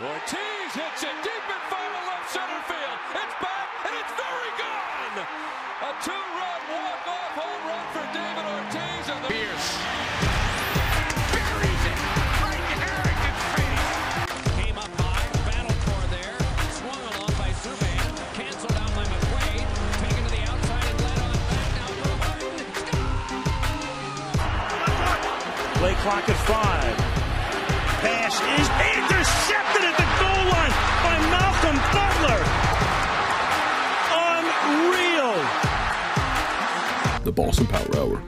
Ortiz hits it deep in final left center field. It's back and it's very gone. A two-run walk-off home run for David Ortiz and the Pierce buries it right in Harrington's face. Came up high, battled for there, swung along by Subban, canceled out by McQuaid, taken to the outside and led on back now for Harden. Play clock at five. Pass is intercepted at the goal line by Malcolm Butler. Unreal. the Boston Power Hour.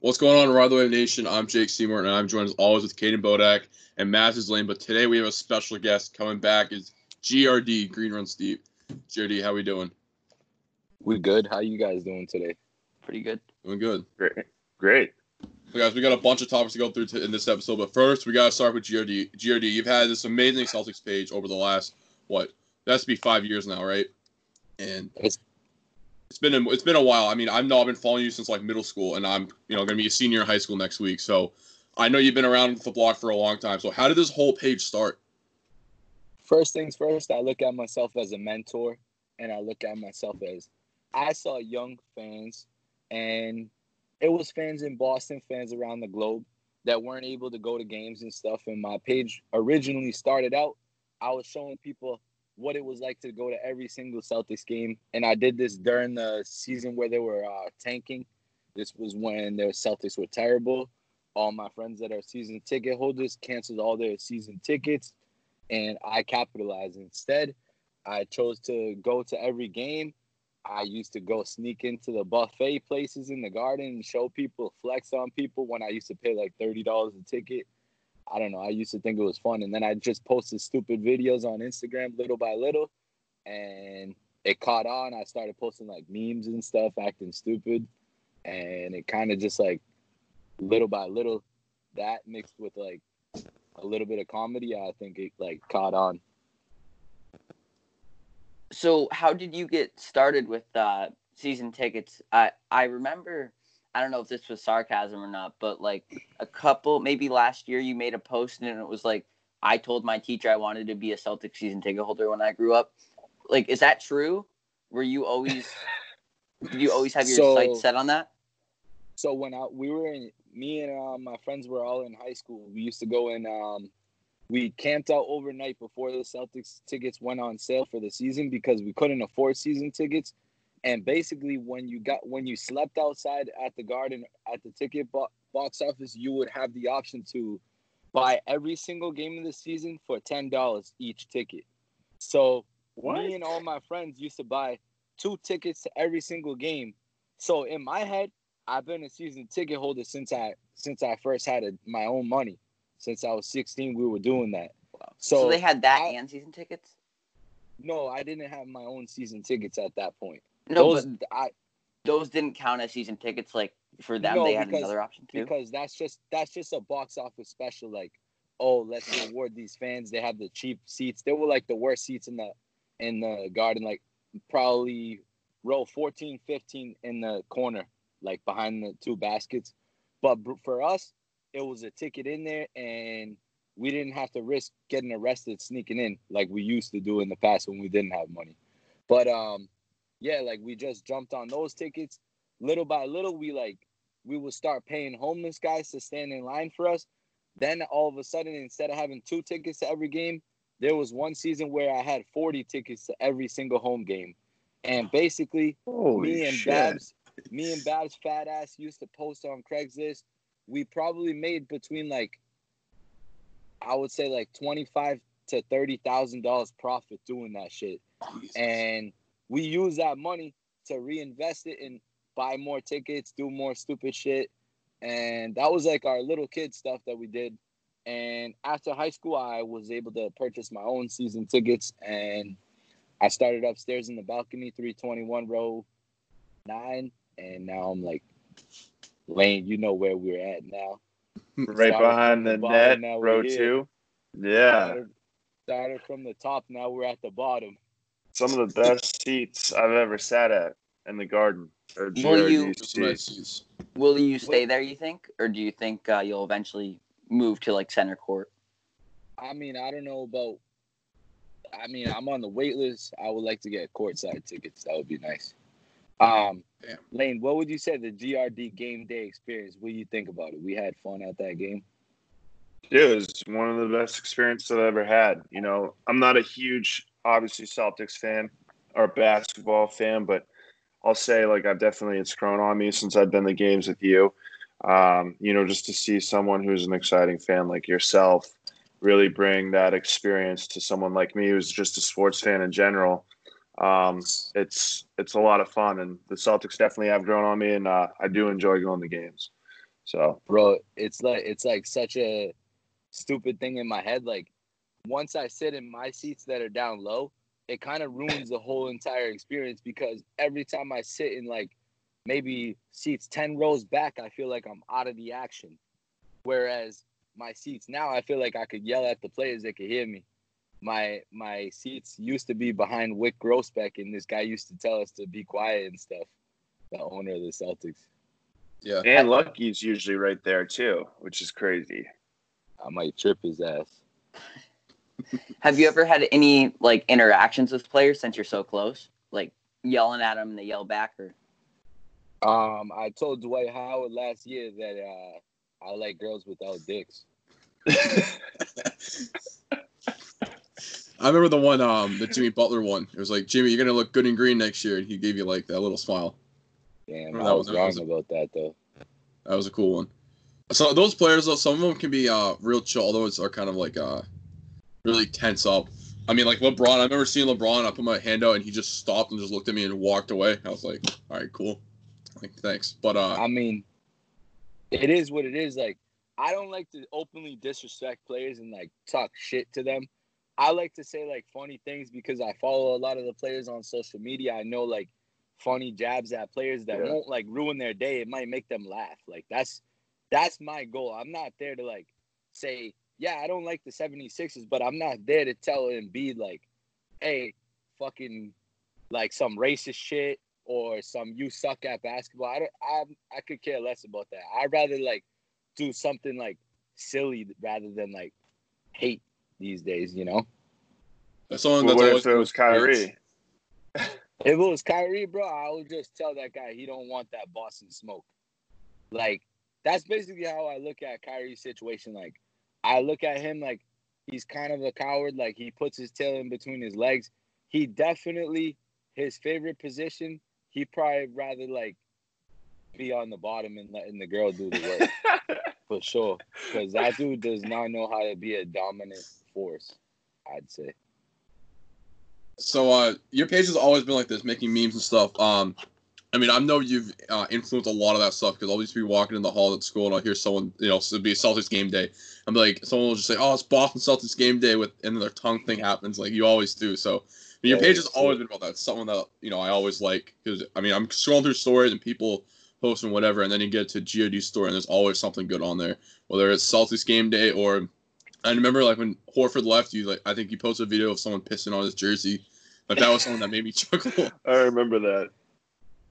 What's going on, Ride the Wave Nation? I'm Jake Seymour, and I'm joined as always with Caden Bodak and Matthews Lane. But today we have a special guest coming back is GRD Green Runs Deep. GRD, how we doing? We good. How you guys doing today? Pretty good. Doing good. Great. Great. So guys, we got a bunch of topics to go through to, in this episode, but first we gotta start with GRD. GRD, you've had this amazing Celtics page over the last what? That's to be five years now, right? And It's- it's been a, it's been a while. I mean, I've been following you since like middle school, and I'm you know gonna be a senior in high school next week. So I know you've been around the block for a long time. So how did this whole page start? First things first, I look at myself as a mentor and I look at myself as I saw young fans and it was fans in Boston, fans around the globe that weren't able to go to games and stuff. And my page originally started out, I was showing people what it was like to go to every single Celtics game. And I did this during the season where they were uh, tanking. This was when the Celtics were terrible. All my friends that are season ticket holders canceled all their season tickets and I capitalized instead. I chose to go to every game. I used to go sneak into the buffet places in the garden and show people, flex on people when I used to pay like $30 a ticket. I don't know. I used to think it was fun. And then I just posted stupid videos on Instagram little by little. And it caught on. I started posting like memes and stuff, acting stupid. And it kind of just like little by little, that mixed with like a little bit of comedy, I think it like caught on. So, how did you get started with uh, season tickets? I I remember. I don't know if this was sarcasm or not, but like a couple, maybe last year, you made a post and it was like, "I told my teacher I wanted to be a Celtic season ticket holder when I grew up." Like, is that true? Were you always? did you always have your So- sights set on that? So when I we were in, me and uh, my friends were all in high school. We used to go and um, we camped out overnight before the Celtics tickets went on sale for the season because we couldn't afford season tickets. And basically, when you got when you slept outside at the garden at the ticket bo- box office, you would have the option to buy every single game of the season for ten dollars each ticket. So me and all my friends used to buy two tickets to every single game. So in my head, I've been a season ticket holder since I since I first had a, my own money. Since I was 16, we were doing that. So, So, they had that I- and season tickets. no, I didn't have my own season tickets at that point. No, Those, but I those didn't count as season tickets. Like for them, No, they had because- another option too. because that's just that's just a box office special. Like, oh, let's reward these fans. They have the cheap seats. They were like the worst seats in the in the garden. Like probably row 14, 15 in the corner, like behind the two baskets. But for us, it was a ticket in there, and we didn't have to risk getting arrested sneaking in like we used to do in the past when we didn't have money. But um, yeah, like we just jumped on those tickets. Little by little, we like we would start paying homeless guys to stand in line for us. Then all of a sudden, instead of having two tickets to every game, there was one season where I had 40 tickets to every single home game. And basically, me and Babs, me and Babs fat ass used to post on Craigslist. We probably made between like I would say like twenty five to thirty thousand dollars profit doing that shit. And we use that money to reinvest it and buy more tickets, do more stupid shit. And that was like our little kid stuff that we did. And after high school, I was able to purchase my own season tickets and I started upstairs in the balcony, 321 row nine. And now I'm like, Lane, you know where we're at now. right Started behind from the the bottom, net, now row here. two. Yeah, Started, started from the top, now we're at the bottom. some of the best seats I've ever sat at in the garden. Or Will you- GRD Just nice seats. seats. Will you stay there? You think, or do you think uh, you'll eventually move to like center court? I mean, I don't know about. I mean, I'm on the wait list. I would like to get courtside tickets. That would be nice. Um, Damn. Lane, what would you say the GRD game day experience? What do you think about it? We had fun at that game. It was one of the best experiences I've ever had. You know, I'm not a huge, obviously, Celtics fan or basketball fan, but I'll say, like, I've definitely, it's grown on me since I've been to games with you. Um, you know, just to see someone who's an exciting fan like yourself really bring that experience to someone like me who's just a sports fan in general. Um, it's it's a lot of fun, and the Celtics definitely have grown on me, and uh, I do enjoy going to games. So. Bro it's like it's like such a stupid thing in my head. Like once i sit in my seats that are down low it kind of ruins the whole entire experience because every time i sit in like maybe seats 10 rows back i feel like i'm out of the action. Whereas my seats now i feel like i could yell at the players they could hear me my my seats used to be behind Wyc Grousbeck, and this guy used to tell us to be quiet and stuff. The owner of the Celtics. Yeah. and Lucky's usually right there too, which is crazy. I might trip his ass. Have you ever had any like interactions with players since you're so close? Like yelling at them and they yell back or Um, I told Dwight Howard last year that uh, I like girls without dicks. I remember the one, um, the Jimmy Butler one. It was like, Jimmy, you're gonna look good in green next year, and he gave you like that little smile. Damn, I that was was- wrong was- about that though. That was a cool one. So those players, though, some of them can be uh real chill. Others are kind of like uh really tense up. I mean, like LeBron. I remember seeing LeBron. I put my hand out, and he just stopped and just looked at me and walked away. I was like, all right, cool. Like, thanks. But uh, I mean, it is what it is. Like, I don't like to openly disrespect players and like talk shit to them. I like to say like funny things because I follow a lot of the players on social media. I know like funny jabs at players that Yeah. won't like ruin their day. It might make them laugh. Like that's that's my goal. I'm not there to like say, yeah, I don't like the 76ers, but I'm not there to tell Embiid like, hey, fucking like some racist shit or some you suck at basketball. I don't I I could care less about that. I'd rather like do something like silly rather than like hate these days, you know? that's someone Well, that's what if it was Kyrie? If it was Kyrie, bro, I would just tell that guy he don't want that Boston smoke. Like that's basically how I look at Kyrie's situation. Like I look at him like he's kind of a coward. Like he puts his tail in between his legs. He definitely his favorite position. He probably rather like be on the bottom and letting the girl do the work for sure. Because that dude does not know how to be a dominant force. I'd say. So uh, your page has always been like this, making memes and stuff. Um, I mean, I know you've uh, influenced a lot of that stuff because I'll just be walking in the hall at school and I'll hear someone, you know, it'll be a Celtics game day. I'm like, someone will just say, "Oh, it's Boston Celtics game day," with and their tongue thing happens, like you always do. So, I mean, your page has always been about that. It's something that you know I always like because I mean, I'm scrolling through stories and people posting whatever, and then you get to God story and there's always something good on there, whether it's Celtics game day or. I remember like when Horford left, you like I think you posted a video of someone pissing on his jersey. Like that was something that made me chuckle. I remember that.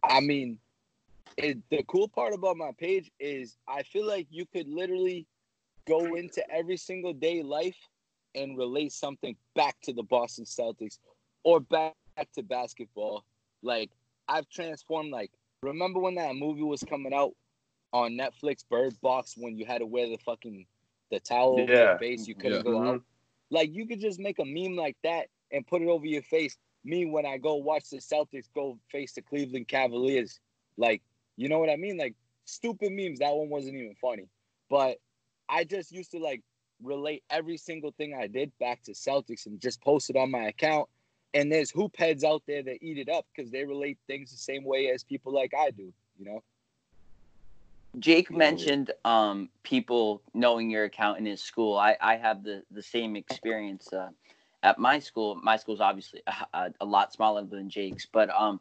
I mean, it, the cool part about my page is I feel like you could literally go into every single day life and relate something back to the Boston Celtics or back to basketball. Like I've transformed. Like remember when that movie was coming out on Netflix, Bird Box, when you had to wear the fucking the towel over Yeah. your face, you couldn't Yeah. go out. Mm-hmm. Like you could just make a meme like that and put it over your face. Me when I go watch the Celtics go face the Cleveland Cavaliers, like you know what I mean? Like stupid memes. That one wasn't even funny, but I just used to like relate every single thing I did back to Celtics and just post it on my account. And there's hoop heads out there that eat it up because they relate things the same way as people like I do. You know? Jake mentioned um, people knowing your account in his school. I, I have the, the same experience uh, at my school. My school's obviously a, a, a lot smaller than Jake's, but um,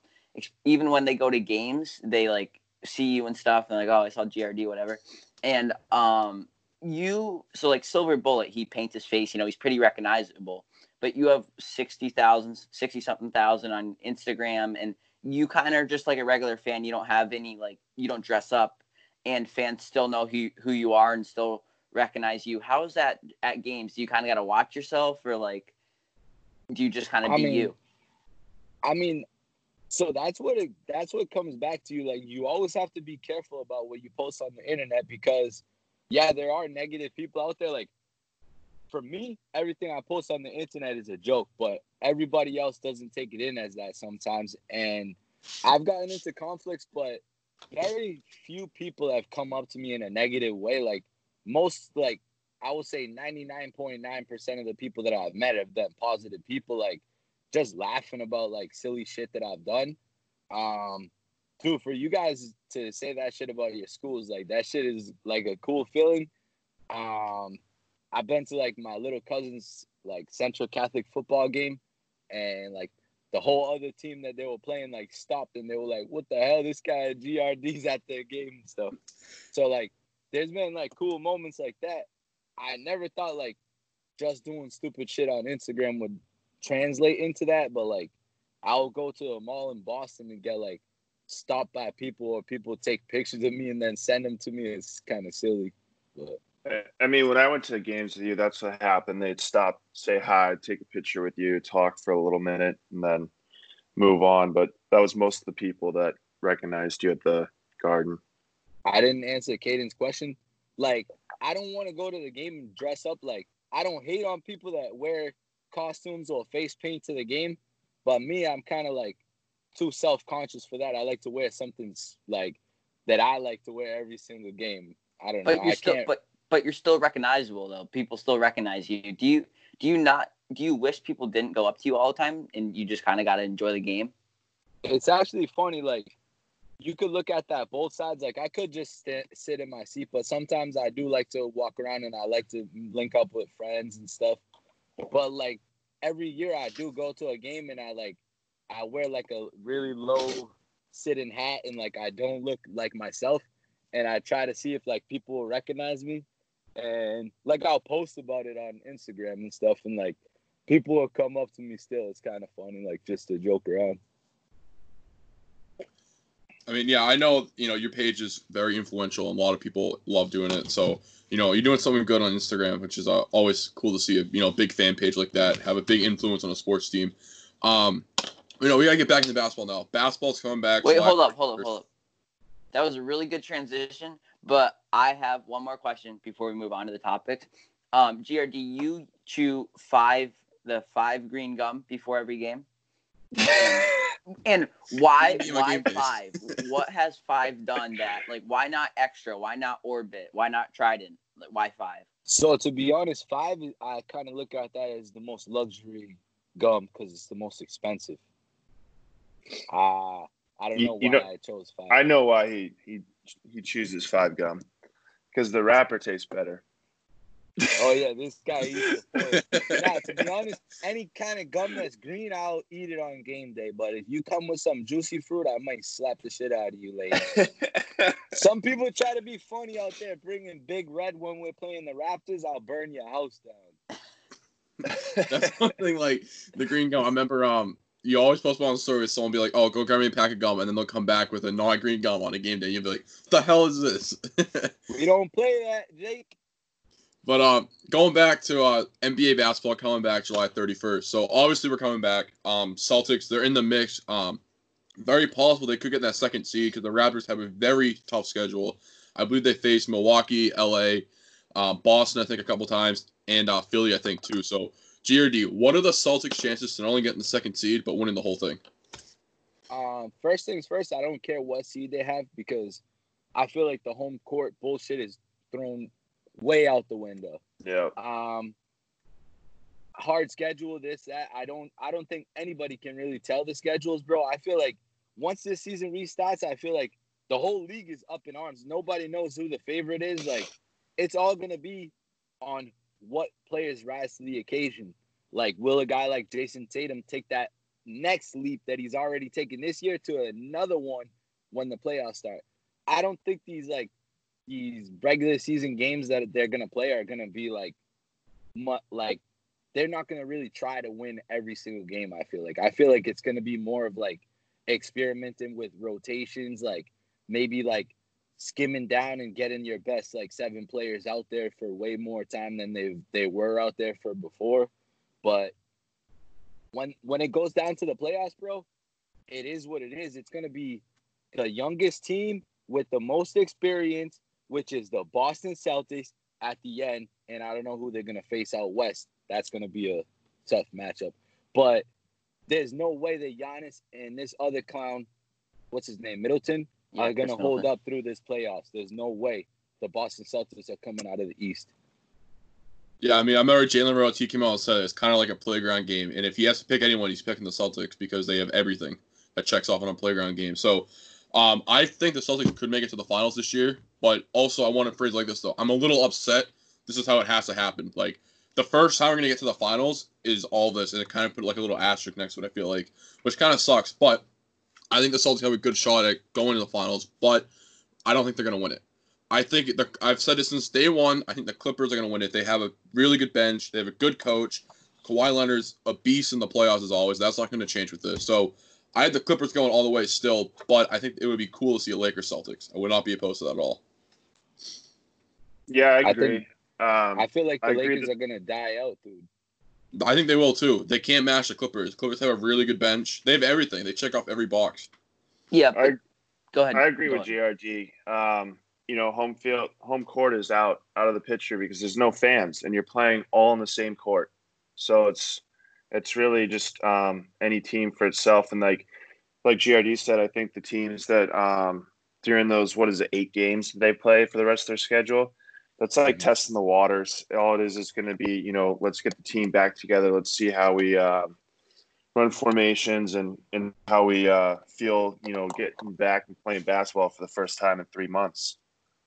even when they go to games, they like see you and stuff, and like, oh, I saw GRD, whatever. And um, you, so like Silver Bullet, he paints his face. You know, he's pretty recognizable. But you have 60,000, 60 something thousand on Instagram, and you kind of just like a regular fan. You don't have any like, you don't dress up and fans still know who who you are and still recognize you. How is that at games? Do you kind of got to watch yourself, or like, do you just kind of be mean, you? I mean, so that's what it that's what comes back to you. Like you always have to be careful about what you post on the internet because yeah, there are negative people out there. Like for me, everything I post on the internet is a joke, but everybody else doesn't take it in as that sometimes. And I've gotten into conflicts, but very few people have come up to me in a negative way. Like most like I would say 99.9% of the people that I've met have been positive people. Like just laughing about like silly shit that I've done. Um, dude, for you guys to say that shit about your schools, like that shit is like a cool feeling. Um, I've been to like my little cousin's like Central Catholic football game, and like the whole other team that they were playing like stopped and they were like, "What the hell? This guy GRD's at their game and stuff." So like, there's been like cool moments like that. I never thought like just doing stupid shit on Instagram would translate into that, but like I'll go to a mall in Boston and get like stopped by people or people take pictures of me and then send them to me. It's kind of silly. But I mean, when I went to the games with you, that's what happened. They'd stop, say hi, take a picture with you, talk for a little minute, and then move on. But that was most of the people that recognized you at the garden. I didn't answer Caden's question. Like, I don't want to go to the game and dress up. Like, I don't hate on people that wear costumes or face paint to the game. But me, I'm kind of like too self conscious for that. I like to wear something like that I like to wear every single game. I don't know. But you're I still, can't. but but you're still recognizable though. People still recognize you. Do you do you not do you wish people didn't go up to you all the time and you just kind of got to enjoy the game? it's actually funny. Like, you could look at that both sides. Like, I could just st- sit in my seat, but sometimes I do like to walk around and I like to link up with friends and stuff. But like every year, I do go to a game and I like I wear like a really low sitting hat and like I don't look like myself, and I try to see if like people recognize me, and like I'll post about it on Instagram and stuff, and like people will come up to me still. It's kind of funny, like just to joke around. I mean, yeah, I know, you know, your page is very influential and a lot of people love doing it. So, you know, you're doing something good on Instagram, which is uh, always cool to see a, you know, big fan page like that have a big influence on a sports team. Um, you know, we got to get back into basketball now. Basketball's coming back. Wait, July hold up, hold up, hold up. That was a really good transition, but I have one more question before we move on to the topics. Um, Do you chew five the five green gum before every game, and why why five? what has five done that? Like, why not extra? Why not orbit? Why not trident? Like, why five? So to be honest, five I kind of look at that as the most luxury gum because it's the most expensive. Uh I don't You- know why you know- I chose five. I know why he he he chooses five gum because the wrapper tastes better. Oh yeah, this guy eats the. Nah, to be honest, any kind of gum that's green, I'll eat it on game day. But if you come with some juicy fruit, I might slap the shit out of you later. some people try to be funny out there, bringing big red when we're playing the Raptors. I'll burn your house down. That's something like the green gum. I remember um you always post on the story someone be like, Oh, go grab me a pack of gum and then they'll come back with a non green gum on a game day. You'll be like, What the hell is this? We don't play that, Jake. but um going back to uh NBA basketball coming back July 31st. So obviously we're coming back. Um Celtics, they're in the mix. Um very possible they could get that second seed because the Raptors have a very tough schedule. I believe they face Milwaukee, LA, uh, Boston, I think a couple times, and uh, Philly, I think too. So GRD, what are the Celtics' chances to not only getting the second seed but winning the whole thing? Um, first things first, I don't care what seed they have because I feel like the home court bullshit is thrown way out the window. yeah. Um, hard schedule, this that. I don't, I don't think anybody can really tell the schedules, bro. I feel like once this season restarts, I feel like the whole league is up in arms. Nobody knows who the favorite is. Like, it's all gonna be on what players rise to the occasion. Like, will a guy like Jayson Tatum take that next leap that he's already taken this year to another one when the playoffs start? I don't think these like these regular season games that they're gonna play are gonna be like, mu- like they're not gonna really try to win every single game. I feel like I feel like it's gonna be more of like experimenting with rotations, like maybe like skimming down and getting your best like seven players out there for way more time than they they were out there for before. But when when it goes down to the playoffs, bro, it is what it is. It's gonna be the youngest team with the most experience, which is the Boston Celtics at the end. And I don't know who they're gonna face out west. That's gonna be a tough matchup. But there's no way that Giannis and this other clown, what's his name, Middleton, Yeah, are gonna Chris hold Middleton. up through this playoffs. There's no way the Boston Celtics are coming out of the East. Yeah, I mean, I remember Jalen Rose. He came out and said it's kind of like a playground game, and if he has to pick anyone, he's picking the Celtics because they have everything that checks off on a playground game. So, um, I think the Celtics could make it to the finals this year, but also I want to phrase like this though. I'm a little upset. This is how it has to happen. Like the first time we're gonna get to the finals is all this, and it kind of put like a little asterisk next to it. I feel like, which kind of sucks, but I think the Celtics have a good shot at going to the finals, but I don't think they're gonna win it. I think the, I've said it since day one. I think the Clippers are going to win it. They have a really good bench. They have a good coach. Kawhi Leonard's a beast in the playoffs as always. That's not going to change with this. So I had the Clippers going all the way still, but I think it would be cool to see a Lakers Celtics. I would not be opposed to that at all. Yeah, I I agree. think- um, I feel like the Lakers that- are gonna die out, dude. I think they will too. They can't match the Clippers. Clippers have a really good bench. They have everything. They check off every box. Yeah, I, go ahead. I agree Go with ahead. GRD. Um, you know, home field, home court is out out of the picture because there's no fans, and you're playing all in the same court. So it's it's really just um, any team for itself. And like like GRD said, I think the teams that um, during those what is it eight games they play for the rest of their schedule, that's like testing the waters. All it is is going to be you know let's get the team back together. Let's see how we. Uh, run formations and and how we uh, feel, you know, getting back and playing basketball for the first time in three months.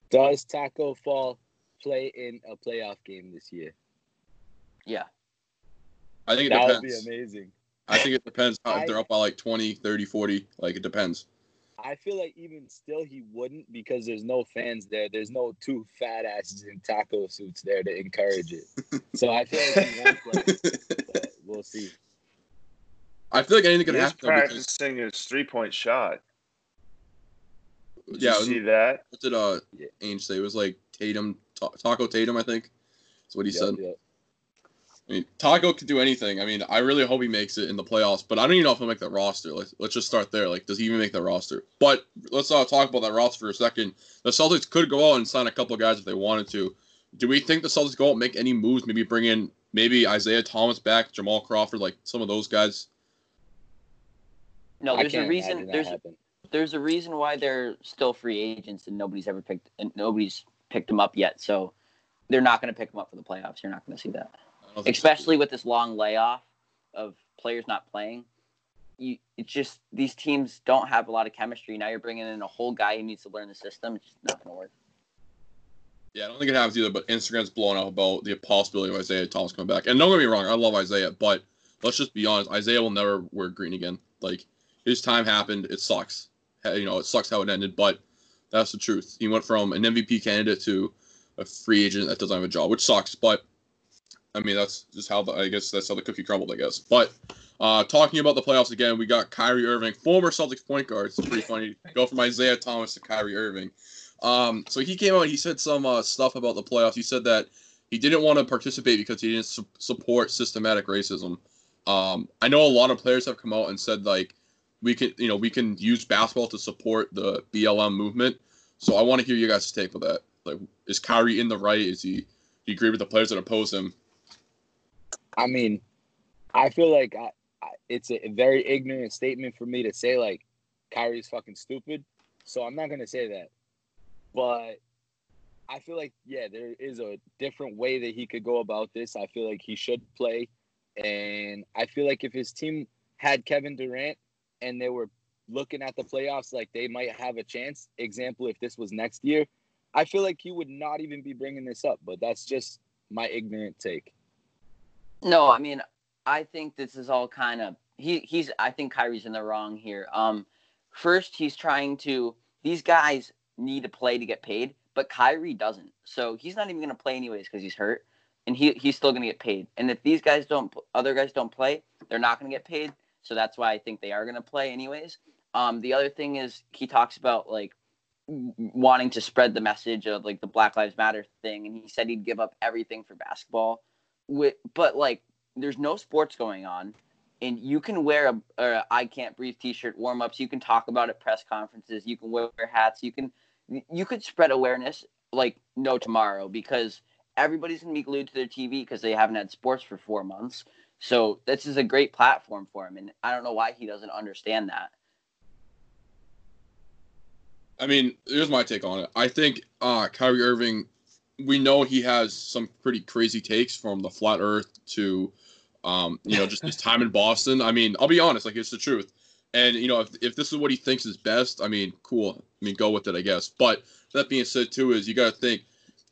Does Taco Fall play in a playoff game this year? Yeah. I think it That would be depends. amazing. I think it depends how, if they're up by like 20, 30, 40. Like it depends. I feel like even still he wouldn't because there's no fans there. There's no two fat asses in taco suits there to encourage it. So I feel like he won't play. But we'll see. I feel like anything could He's happen. though, because- practicing his three point shot. Did Yeah, you see that? What did uh Yeah. Ainge say? It was like Tatum, Ta- Taco Tatum, I think. That's what he Yep, said. yep. I mean, Taco could do anything. I mean, I really hope he makes it in the playoffs, but I don't even know if he'll make that roster. Let's, let's just start there. Like, does he even make that roster? But let's uh, talk about that roster for a second. The Celtics could go out and sign a couple of guys if they wanted to. Do we think the Celtics go out and make any moves? Maybe bring in maybe Isaiah Thomas back, Jamal Crawford, like some of those guys. No, there's a reason. There's happen. there's a reason why they're still free agents and nobody's ever picked and nobody's picked them up yet. So they're not going to pick them up for the playoffs. You're not going to see that, I don't think so. especially with this long layoff of players not playing. You, it's just these teams don't have a lot of chemistry. Now you're bringing in a whole guy who needs to learn the system. It's just not going to work. Yeah, I don't think it happens either, but Instagram's blowing up about the possibility of Isaiah Thomas coming back. And don't get me wrong, I love Isaiah, but let's just be honest, Isaiah will never wear green again. Like his time happened, it sucks. You know, it sucks how it ended, but that's the truth. He went from an MVP candidate to a free agent that doesn't have a job, which sucks, but I mean that's just how the I guess that's how the cookie crumbled, I guess. But uh talking about the playoffs again, we got Kyrie Irving, former Celtics point guard. It's pretty funny. Go from Isaiah Thomas to Kyrie Irving. Um, so he came out. He said some uh, stuff about the playoffs. He said that he didn't want to participate because he didn't su- support systematic racism. Um, I know a lot of players have come out and said like we can, you know, we can use basketball to support the BLM movement. So I want to hear you guys' take with that. Like, is Kyrie in the right? Is he? Do you agree with the players that oppose him? I mean, I feel like I, I, it's a very ignorant statement for me to say like Kyrie's fucking stupid. So I'm not gonna say that. But I feel like yeah, there is a different way that he could go about this. I feel like he should play, and I feel like if his team had Kevin Durant and they were looking at the playoffs like they might have a chance. Example, if this was next year, I feel like he would not even be bringing this up. But that's just my ignorant take. No, I mean, I think this is all kind of he he's I think Kyrie's in the wrong here. Um first he's trying to these guys need to play to get paid, but Kyrie doesn't. So he's not even going to play anyways cuz he's hurt and he he's still going to get paid. And if these guys don't other guys don't play, they're not going to get paid. So that's why I think they are going to play anyways. Um the other thing is he talks about like wanting to spread the message of like the Black Lives Matter thing, and he said he'd give up everything for basketball. Wi- But like, there's no sports going on, and you can wear a, a "I Can't Breathe" T-shirt, warm ups. You can talk about it press conferences. You can wear hats. You can you could spread awareness like no tomorrow because everybody's gonna be glued to their TV because they haven't had sports for four months. So this is a great platform for him, and I don't know why he doesn't understand that. I mean, here's my take on it. I think uh, Kyrie Irving, we know he has some pretty crazy takes from the flat Earth to, um, you know, just his time in Boston. I mean, I'll be honest, like it's the truth. And you know, if if this is what he thinks is best, I mean, cool. I mean, go with it, I guess. But that being said, too, is you got to think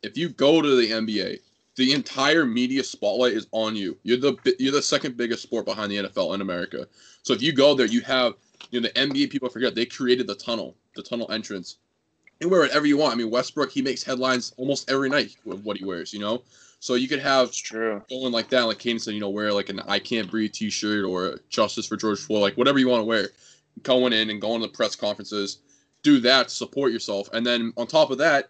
if you go to the NBA, the entire media spotlight is on you. You're the you're the second biggest sport behind the NFL in America. So if you go there, you have you know the NBA people forget they created the tunnel, the tunnel entrance. You wear whatever you want. I mean, Westbrook he makes headlines almost every night with what he wears. You know, so you could have It's true. going like that, like Kane said, you know, wear like an I can't breathe T-shirt or Justice for George Floyd, like whatever you want to wear. Going in and going to the press conferences, do that, to support yourself, and then on top of that,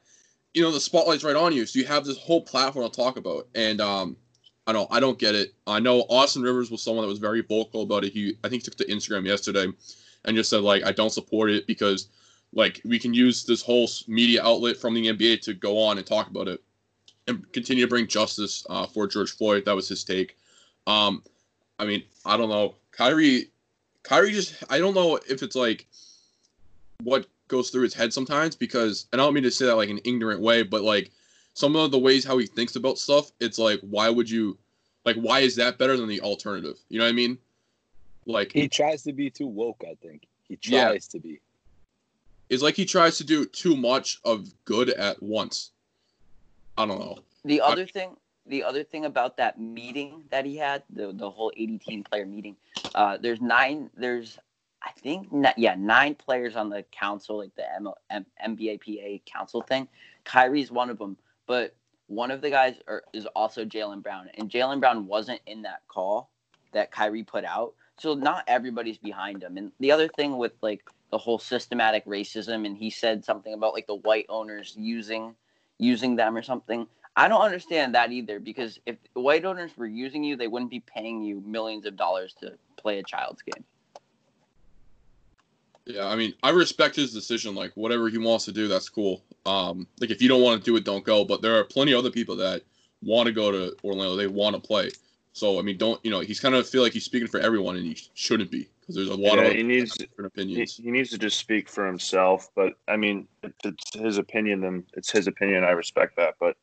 you know, the spotlight's right on you, so you have this whole platform to talk about. And um, I don't, I don't get it. I know Austin Rivers was someone that was very vocal about it. He, I think, he took to Instagram yesterday and just said like, I don't support it because like we can use this whole media outlet from the NBA to go on and talk about it and continue to bring justice uh, for George Floyd. That was his take. Um, I mean, I don't know. Kyrie, Kyrie just, I don't know if it's like what goes through his head sometimes because, and I don't mean to say that like an ignorant way, but like some of the ways how he thinks about stuff, it's like, why would you, like, why is that better than the alternative? You know what I mean? Like, He tries to be too woke. I think he Yeah. tries to be. It's like he tries to do too much of good at once. I don't know. The I- other thing, the other thing about that meeting that he had, the the whole 80 team player meeting, uh, there's nine. There's I think yeah nine players on the council, like the M- M- MBAPA council thing. Kyrie's one of them, but one of the guys are, is also Jaylen Brown, and Jaylen Brown wasn't in that call that Kyrie put out. So not everybody's behind him. And the other thing with like the whole systematic racism, and he said something about like the white owners using using them or something. I don't understand that either because if white owners were using you, they wouldn't be paying you millions of dollars to play a child's game. Yeah, I mean, I respect his decision. Like, whatever he wants to do, that's cool. Um, like if you don't want to do it, don't go. But there are plenty of other people that want to go to Orlando. They want to play. So I mean, don't you know? He's kind of feel like he's speaking for everyone, and he shouldn't be because there's a lot Yeah, of he needs- different He, opinions. he needs to just speak for himself. But I mean, it's his opinion, then it's his opinion. I respect that. But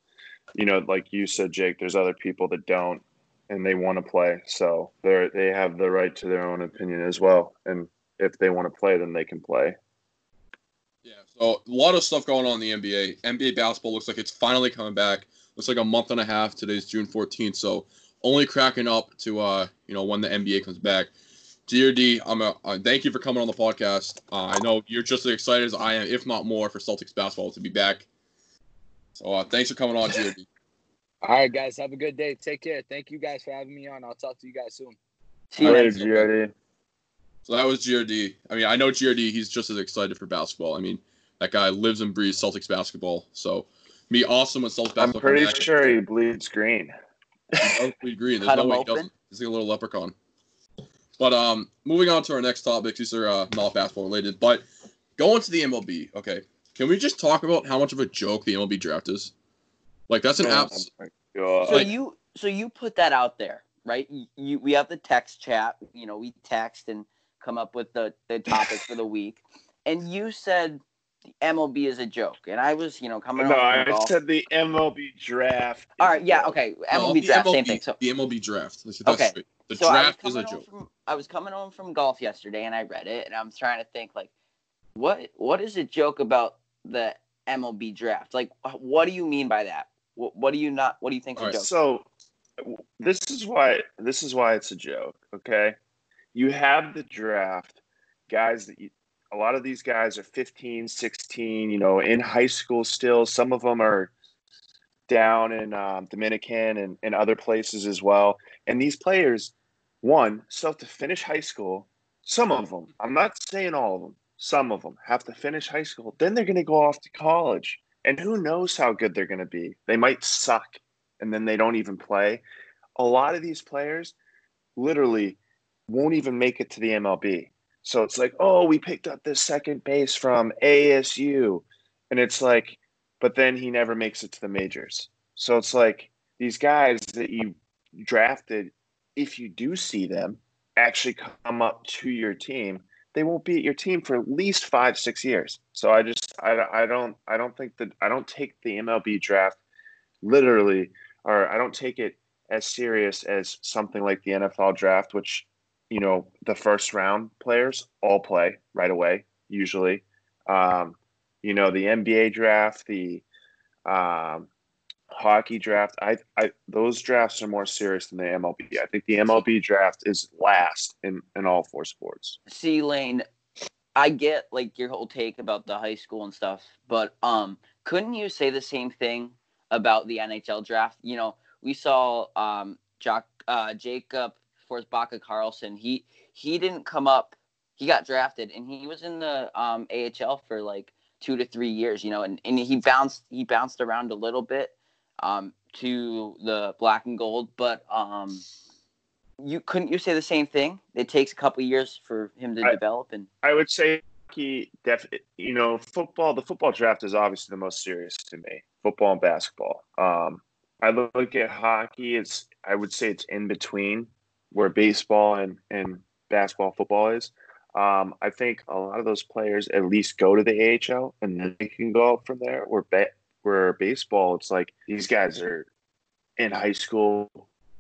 you know, like you said, Jake, there's other people that don't, and they want to play. So they they have the right to their own opinion as well. And if they want to play, then they can play. Yeah, so a lot of stuff going on in the NBA. NBA basketball looks like it's finally coming back. Looks like a month and a half. Today's June 14th, so only cracking up to uh, you know, when the NBA comes back. GRD, I'm a uh, thank you for coming on the podcast. Uh, I know you're just as excited as I am, if not more, for Celtics basketball to be back. So uh, thanks for coming on, GRD. All right, guys, have a good day. Take care. Thank you guys for having me on. I'll talk to you guys soon. See you Later. GRD. So that was GRD. I mean, I know GRD. He's just as excited for basketball. I mean, that guy lives and breathes Celtics basketball. So, be awesome with Celtics basketball. I'm pretty sure he bleeds green. He does bleed green. There's no way he doesn't. He's like a little leprechaun. But um, moving on to our next topics. These are uh, not basketball related, but going to the MLB. Okay, can we just talk about how much of a joke the MLB draft is? Like that's an Oh abs. So Like- you so you put that out there, right? You, you we have the text chat. You know, we text and come up with the the topic for the week, and you said the MLB is a joke, and I was you know coming no, off I golf. said the MLB draft. All is right, a yeah, okay. MLB the draft, same thing. So the MLB draft. That's, Okay. straight. The so I was draft is a coming home joke. From, I was coming home from golf yesterday, and I read it, and I'm trying to think like, what what is a joke about the MLB draft? Like, what do you mean by that? What, what do you not? What do you think is All a right, joke? So this is why this is why it's a joke. Okay, you have the draft guys that you, a lot of these guys are 15, 16, you know, in high school still. Some of them are down in um, Dominican and, and other places as well. And these players, one, still have to finish high school. Some of them, I'm not saying all of them, some of them have to finish high school. Then they're going to go off to college. And who knows how good they're going to be? They might suck and then they don't even play. A lot of these players literally won't even make it to the MLB. So it's like, oh, we picked up this second base from ASU. And it's like, but then he never makes it to the majors. So it's like these guys that you drafted, if you do see them actually come up to your team, they won't be at your team for at least five, six years. So I just, I, I don't, I don't think that I don't take the MLB draft literally, or I don't take it as serious as something like the NFL draft, which you know the first round players all play right away usually. Um, you know the NBA draft, the um, hockey draft. I, I those drafts are more serious than the MLB. I think the MLB draft is last in in all four sports. See, Lane, I get like your whole take about the high school and stuff, but um, couldn't you say the same thing about the NHL draft? You know, we saw um, Jock, uh, Jakob Forsbacka Karlsson. He he didn't come up. He got drafted, and he was in the um, AHL for like two to three years. You know, and, and he bounced he bounced around a little bit um, to the black and gold, but um, you couldn't you say the same thing? It takes a couple years for him to I- develop, and I would say he def you know football. The football draft is obviously the most serious to me. Football and basketball. Um, I look at hockey. It's I would say it's in between where baseball and and basketball football is. Um, I think a lot of those players at least go to the AHL and then they can go up from there. Where ba- where baseball, it's like these guys are in high school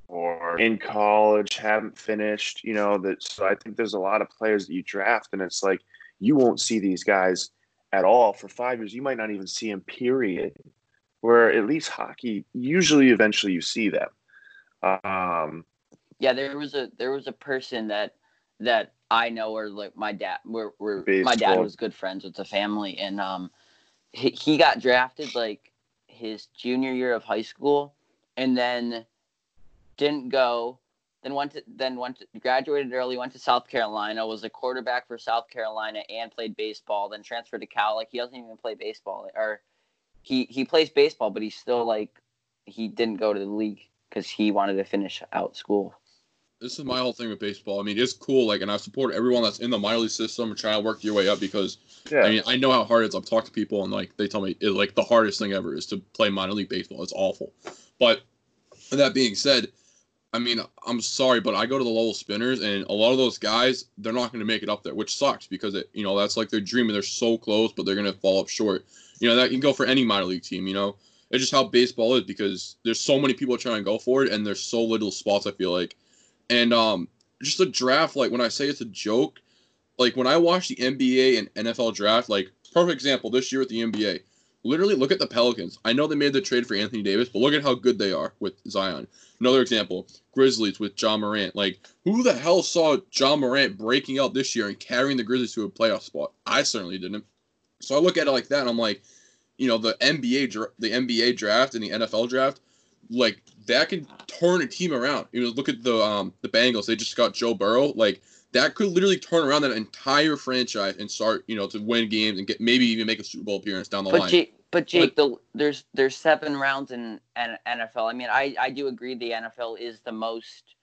or in college, haven't finished. You know that. So I think there's a lot of players that you draft, and it's like you won't see these guys at all for five years. You might not even see them. Period. Where at least hockey, usually, eventually, you see them. Um, yeah, there was a there was a person that that I know, or like my dad, where where my dad was good friends with the family, and um, he, he got drafted like his junior year of high school, and then didn't go. Then went to then went to, graduated early. Went to South Carolina. Was a quarterback for South Carolina and played baseball. Then transferred to Cal. Like he doesn't even play baseball, or he he plays baseball, but he's still like he didn't go to the league because he wanted to finish out school. This is my whole thing with baseball. I mean, it's cool, like, and I support everyone that's in the minor league system and trying to work your way up because yeah, I mean, I know how hard it is. I've talked to people and like they tell me it, like the hardest thing ever is to play minor league baseball. It's awful. But that being said, I mean, I'm sorry, but I go to the Lowell Spinners and a lot of those guys, they're not going to make it up there, which sucks because it, you know, that's like their dream and they're so close, but they're going to fall up short. You know, that can go for any minor league team. You know, it's just how baseball is because there's so many people trying to go for it and there's so little spots. I feel like, and um, just a draft. Like when I say it's a joke, like when I watch the NBA and NFL draft, like perfect example this year with the NBA. Literally, look at the Pelicans. I know they made the trade for Anthony Davis, but look at how good they are with Zion. Another example, Grizzlies with Ja Morant. Like, who the hell saw Ja Morant breaking out this year and carrying the Grizzlies to a playoff spot? I certainly didn't. So I look at it like that, and I'm like, you know, the NBA the NBA draft and the NFL draft, like that can turn a team around. You know, look at the um the Bengals. They just got Joe Burrow. Like that could literally turn around that entire franchise and start, you know, to win games and get maybe even make a Super Bowl appearance down the But line. Jake, but Jake, the, there's there's seven rounds in NFL. I mean, I I do agree the NFL is the most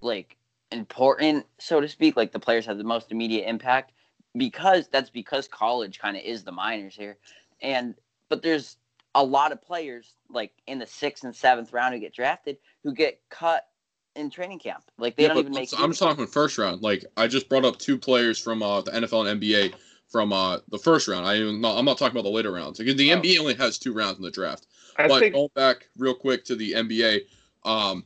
like important, so to speak. Like the players have the most immediate impact because that's because college kind of is the minors here, and but there's a lot of players like in the sixth and seventh round who get drafted who get cut in training camp. Like they Yeah, don't even make. It. I'm just talking first round. Like I just brought up two players from uh, the NFL and NBA from uh, the first round. I even, no, I'm not talking about the later rounds because the Oh. NBA only has two rounds in the draft. I but think going back real quick to the NBA, um,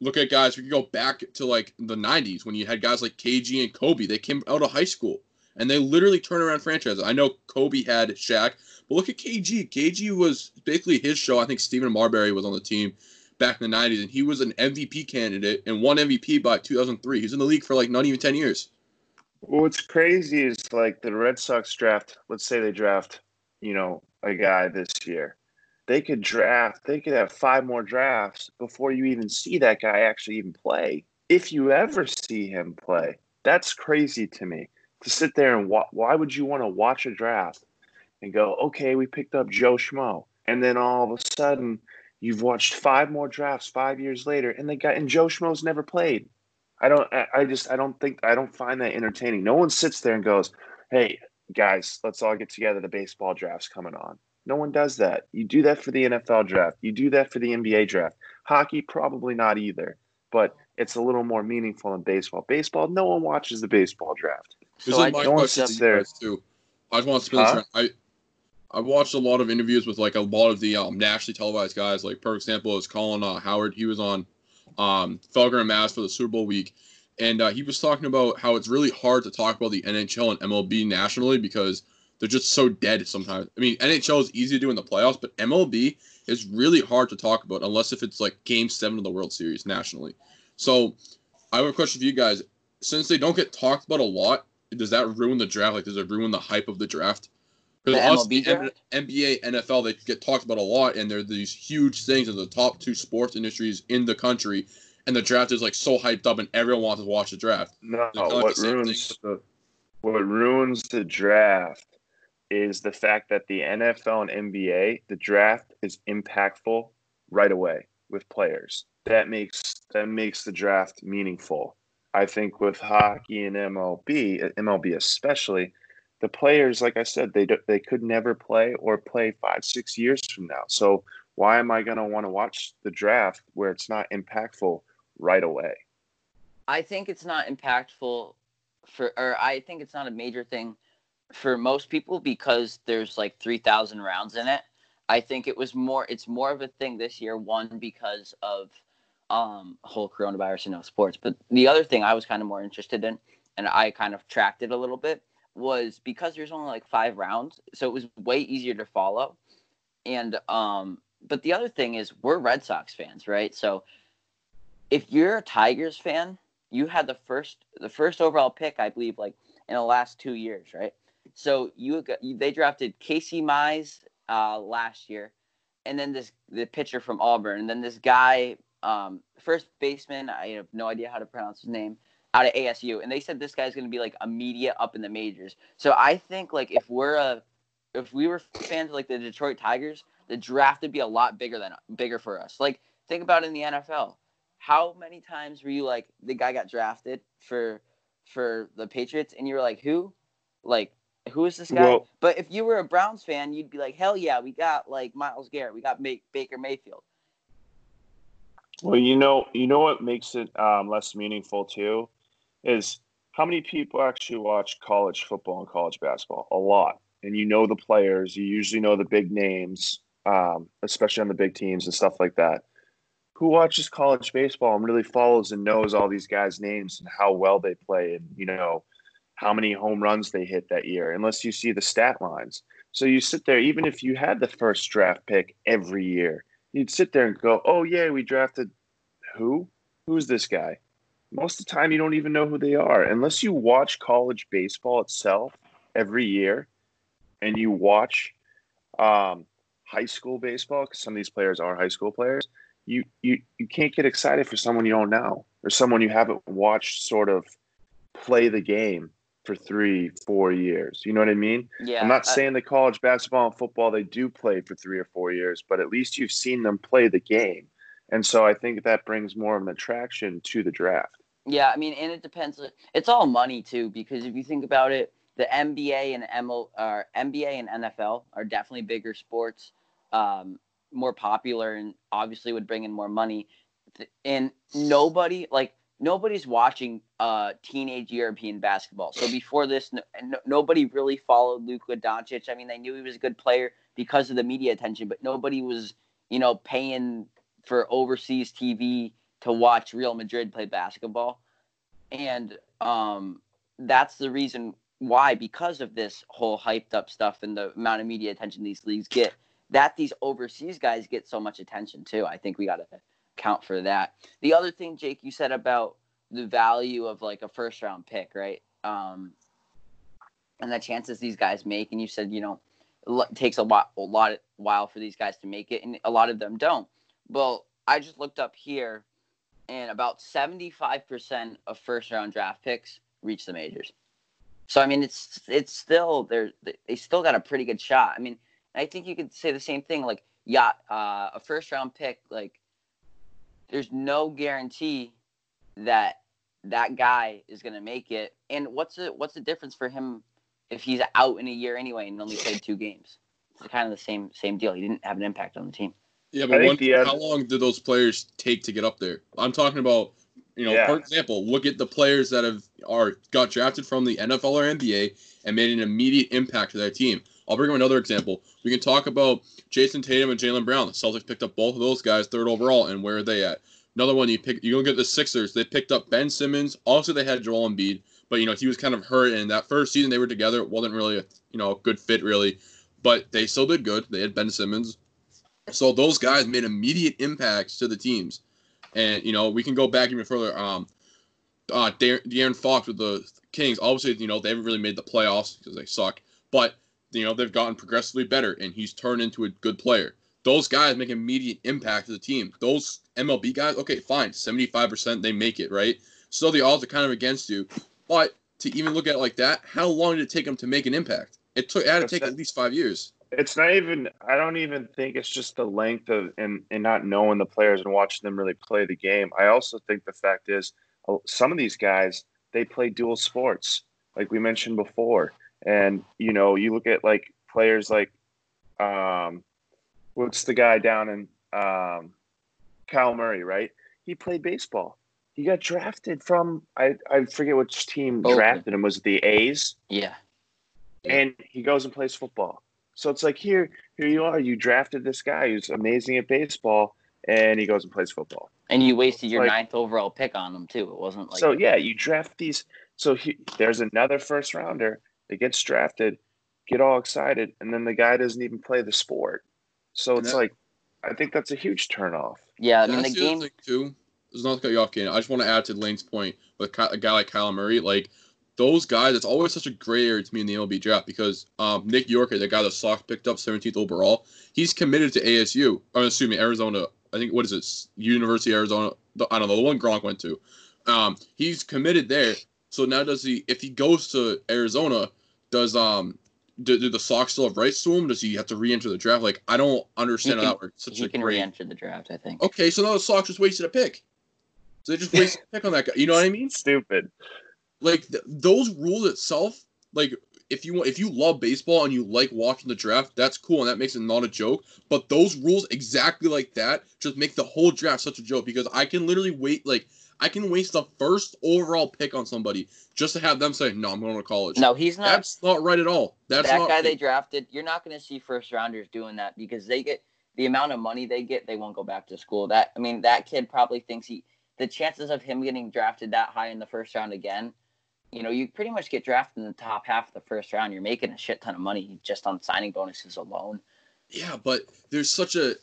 look at guys. We could go back to like the '90s when you had guys like KG and Kobe. They came out of high school and they literally turn around franchises. I know Kobe had Shaq, but look at KG. KG was basically his show. I think Stephon Marbury was on the team back in the '90s, and he was an MVP candidate and won MVP by 2003. He's in the league for like not even 10 years. What's crazy is like the Red Sox draft. Let's say they draft, you know, a guy this year. They could draft. They could have five more drafts before you even see that guy actually even play. If you ever see him play, that's crazy to me. To sit there and wa- why would you want to watch a draft and go, okay, we picked up Joe Schmo, and then all of a sudden you've watched five more drafts five years later, and the guy and Joe Schmo's never played. I don't. I, I just. I don't think. I don't find that entertaining. No one sits there and goes, "Hey, guys, let's all get together. The baseball draft's coming on." No one does that. You do that for the NFL draft. You do that for the NBA draft. Hockey, probably not either. But it's a little more meaningful in baseball. Baseball, no one watches the baseball draft. This So is I my one question to there. too. I just want to spin Huh? I I watched a lot of interviews with like a lot of the um, nationally televised guys. Like for example, is Colin uh, Cowherd. He was on um, Felger and Mazz for the Super Bowl week, and uh, he was talking about how it's really hard to talk about the NHL and MLB nationally because they're just so dead sometimes. I mean, NHL is easy to do in the playoffs, but MLB is really hard to talk about unless if it's like Game Seven of the World Series nationally. So, I have a question for you guys. Since they don't get talked about a lot, does that ruin the draft? Like, does it ruin the hype of the draft? Because The us, MLB the draft? NBA, NFL, they get talked about a lot, and they're these huge things in the top two sports industries in the country, and the draft is like so hyped up, and everyone wants to watch the draft. No, kinda like what the ruins the what ruins the draft is the fact that the NFL and NBA, the draft is impactful right away with players. That makes that makes the draft meaningful. I think with hockey and MLB, uh, MLB especially, the players, like I said, they do, they could never play or play five six years from now. So why am I going to want to watch the draft where it's not impactful right away? I think it's not impactful for, or I think it's not a major thing for most people because there's like 3,000 rounds in it. I think it was more, it's more of a thing this year, one, because of um, whole coronavirus and no sports. But the other thing I was kind of more interested in, and I kind of tracked it a little bit, was because there's only like five rounds. So it was way easier to follow. And, um, but the other thing is we're Red Sox fans, right? So if you're a Tigers fan, you had the first the first overall pick, I believe, like in the last two years, right? So you they drafted Casey Mize uh, last year, and then this the pitcher from Auburn, and then this guy, um, first baseman. I have no idea how to pronounce his name. Out of ASU, and they said this guy's going to be like immediate up in the majors. So I think like if we're a if we were fans of like the Detroit Tigers, the draft would be a lot bigger than bigger for us. Like think about in the NFL how many times were you like the guy got drafted for for the Patriots and you were like who like who is this guy Well- but if you were a Browns fan you'd be like hell yeah we got like Myles Garrett we got Baker Mayfield Well, you know, you know what makes it um, less meaningful too is how many people actually watch college football and college basketball? A lot, and you know the players. You usually know the big names, um, especially on the big teams and stuff like that. Who watches college baseball and really follows and knows all these guys' names and how well they play and you know how many home runs they hit that year, unless you see the stat lines. So you sit there, even if you had the first draft pick every year, you'd sit there and go, "Oh yeah, we drafted who? Who's this guy?" Most of the time, you don't even know who they are unless you watch college baseball itself every year, and you watch um, high school baseball because some of these players are high school players. You you you can't get excited for someone you don't know or someone you haven't watched sort of play the game for three, four years. You know what I mean? yeah I'm not I- saying that college basketball and football they do play for three or four years, but at least you've seen them play the game, and so I think that brings more of an attraction to the draft. Yeah, I mean, and it depends. It's all money too, because if you think about it, the NBA and ML, or NBA and NFL are definitely bigger sports, um, more popular, and obviously would bring in more money. And nobody, like nobody's watching uh, teenage European basketball. So before this, no, no, nobody really followed Luka Doncic. I mean, they knew he was a good player because of the media attention, but nobody was, you know, paying for overseas TV to watch Real Madrid play basketball. And um, that's the reason why, because of this whole hyped up stuff and the amount of media attention these leagues get, that these overseas guys get so much attention too. I think we got to count for that. The other thing, Jake, you said about the value of like a first round pick, right? Um, and the chances these guys make, and you said, you know, it takes a lot, a lot, of while for these guys to make it, and a lot of them don't. Well, I just looked up here, and about seventy-five percent of first-round draft picks reach the majors. So I mean, it's it's still they're they still got a pretty good shot. I mean, I think you could say the same thing. Like, yeah, uh, a first round pick. Like, there's no guarantee that that guy is going to make it. And what's the what's the difference for him if he's out in a year anyway and only played two games? It's kind of the same same deal. He didn't have an impact on the team. Yeah, but one, the, how long did those players take to get up there? I'm talking about, you know, Yeah. for example, look at the players that have are got drafted from the NFL or NBA and made an immediate impact to their team. I'll bring up another example. We can talk about Jayson Tatum and Jaylen Brown. The Celtics picked up both of those guys third overall, and where are they at? Another one you pick. You look at the Sixers. They picked up Ben Simmons. Also, they had Joel Embiid, but you know he was kind of hurt. And that first season they were together, it wasn't really a you know a good fit really, but they still did good. They had Ben Simmons. So those guys made immediate impacts to the teams, and you know we can go back even further. Um, uh, De- De'Aaron Fox with the Kings. Obviously, you know they haven't really made the playoffs because they suck, but you know they've gotten progressively better, and he's turned into a good player. Those guys make immediate impact to the team. Those MLB guys, okay, fine, seventy-five percent they make it, right? So the odds are kind of against you, but to even look at it like that, how long did it take them to make an impact? It took it had to take at least five years. It's not even. I don't even think it's just the length of and and not knowing the players and watching them really play the game. I also think the fact is uh, some of these guys they play dual sports, like we mentioned before, and you know you look at like players like, um, what's the guy down in um, Kyler Murray, right? He played baseball. He got drafted from I I forget which team drafted him. Was it the A's? Yeah. and he goes and plays football. So it's like here, here you are. You drafted this guy who's amazing at baseball, and he goes and plays football. And you wasted your Like- ninth overall pick on him too. It wasn't like so yeah, you draft these. So he, there's another first rounder that gets drafted, get all excited, and then the guy doesn't even play the sport. So it's Yeah. like, I think that's a huge turnoff. yeah. I mean the That's game. other thing too. There's not to cut you off, Kane. I just want to add to Lane's point with a guy like Kyler Murray. Like those guys, it's always such a gray area to me in the MLB draft because um, Nick Yorke, the guy the Sox picked up 17th overall, he's committed to ASU. I'm assuming Arizona. I think what is it? University of Arizona. the- I don't know the one Gronk went to. Um, he's committed there. So now does he? If he goes to Arizona, does um. Do, do the Sox still have rights to him? Does he have to re-enter the draft? Like I don't understand He how can- that works. Such He a can gray re-enter the draft. I think. Okay, so now the Sox just wasted a pick. So they just wasted a pick on that guy. You know what I mean? Stupid. Like th- those rules itself. Like if you want, if you love baseball and you like watching the draft, that's cool and that makes it not a joke. But those rules exactly like that just make the whole draft such a joke because I can literally wait like I can waste the first overall pick on somebody just to have them say no, I'm going to college. No, he's not. that's not right at all. That's that guy they drafted, you're not going to see first rounders doing that because they get the amount of money they get, they won't go back to school. That I mean, that kid probably thinks he the chances of him getting drafted that high in the first round again, you know, you pretty much get drafted in the top half of the first round. You're making a shit ton of money just on signing bonuses alone. Yeah, but there's such a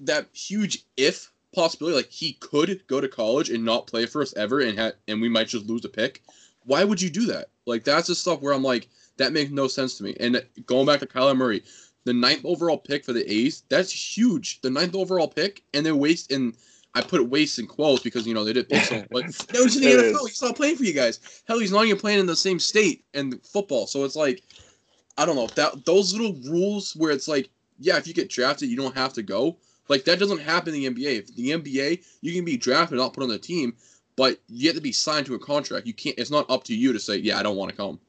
that huge if possibility. Like he could go to college and not play for us ever, and ha- and we might just lose a pick. Why would you do that? Like that's the stuff where I'm like, that makes no sense to me. And going back to Kyler Murray, the ninth overall pick for the A's, that's huge. The ninth overall pick, and they're waste and I put waste in quotes because you know they did pick someone, but that was in the NFL. is. He's not playing for you guys. Hell, he's not even playing in the same state and football. So it's like, I don't know that those little rules where it's like, yeah, if you get drafted, you don't have to go. Like that doesn't happen in the NBA. If the NBA, you can be drafted not put on the team, but you have to be signed to a contract. You can't. It's not up to you to say, yeah, I don't want to come.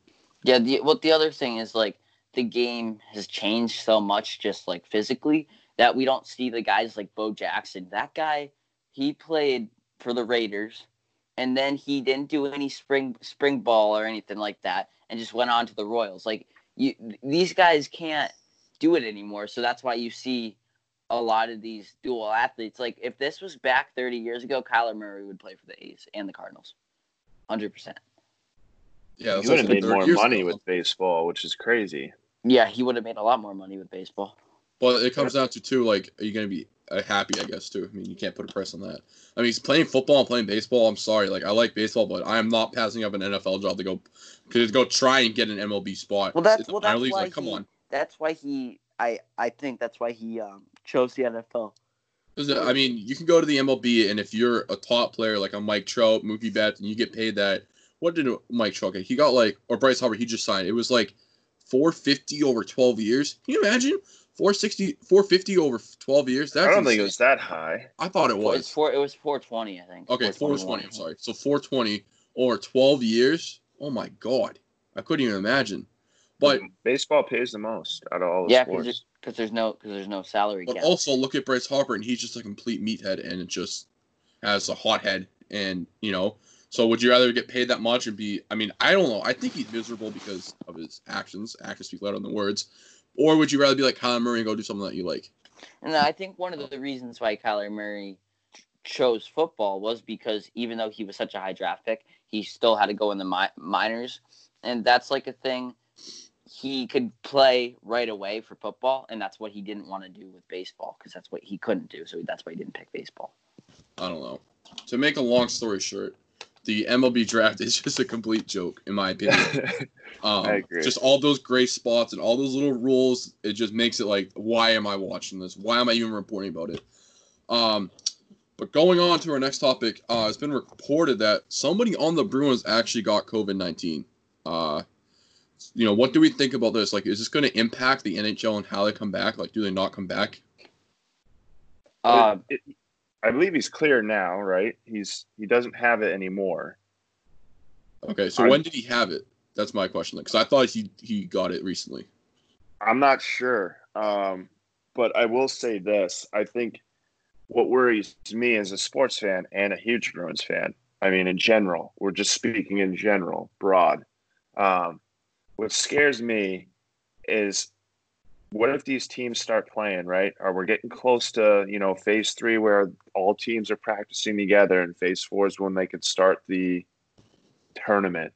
Yeah, the well the other thing is like the game has changed so much just like physically that we don't see the guys like Bo Jackson. That guy, he played for the Raiders and then he didn't do any spring spring ball or anything like that and just went on to the Royals. Like you these guys can't do it anymore. So that's why you see a lot of these dual athletes. Like if this was back 30 years ago, Kyler Murray would play for the A's and the Cardinals. 100%. Yeah, he would have made more money ago. with baseball, which is crazy. Yeah, he would have made a lot more money with baseball. But it comes down to too, like, are you gonna be uh, happy? I guess too. I mean, you can't put a price on that. I mean, he's playing football and playing baseball. I'm sorry, like, I like baseball, but I am not passing up an NFL job to go, to go try and get an MLB spot. Well, that's It's well, that's why like, come he, on. That's why he. I I think that's why he um, chose the NFL. 'Cause, I mean, you can go to the MLB, and if you're a top player like a Mike Trout, Mookie Betts, and you get paid that, what did Mike Trout get? He got like or Bryce Harper. He just signed. It was like 450 over 12 years. Can you imagine? 460, 450 over 12 years. That's I don't think it was that high. I thought it It's was. four. It was 420, I think. Okay, 420. I'm sorry. So 420 or 12 years. Oh my god, I couldn't even imagine. But baseball pays the most out of all the Yeah, because sports. there's, there's no because there's no salary but cap. also look at Bryce Harper, and he's just a complete meathead, and it just has a hot head, and you know. So would you rather get paid that much and be? I mean, I don't know. I think he's miserable because of his actions. Actions speak louder than words. Or would you rather be like Kyler Murray and go do something that you like? And I think one of the reasons why Kyler Murray chose football was because even though he was such a high draft pick, he still had to go in the mi- minors, and that's like a thing. He could play right away for football, and that's what he didn't want to do with baseball because that's what he couldn't do. So that's why he didn't pick baseball. I don't know. To make a long story short, the MLB draft is just a complete joke, in my opinion. Um, I agree. Just all those gray spots and all those little rules, it just makes it like, why am I watching this? Why am I even reporting about it? Um, but going on to our next topic, uh, it's been reported that somebody on the Bruins actually got COVID nineteen. Uh, you know, what do we think about this? Like, is this going to impact the NHL and how they come back? Like, do they not come back? Uh, It- it- I believe he's clear now, right? He's he doesn't have it anymore. Okay, so I'm- when did he have it? That's my question. Because I thought he he got it recently. I'm not sure, um, but I will say this: I think what worries me as a sports fan and a huge Bruins fan. I mean, in general, we're just speaking in general, broad. Um, what scares me is what if these teams start playing right? Or we're getting close to you know phase three where all teams are practicing together, and phase four is when they could start the tournament,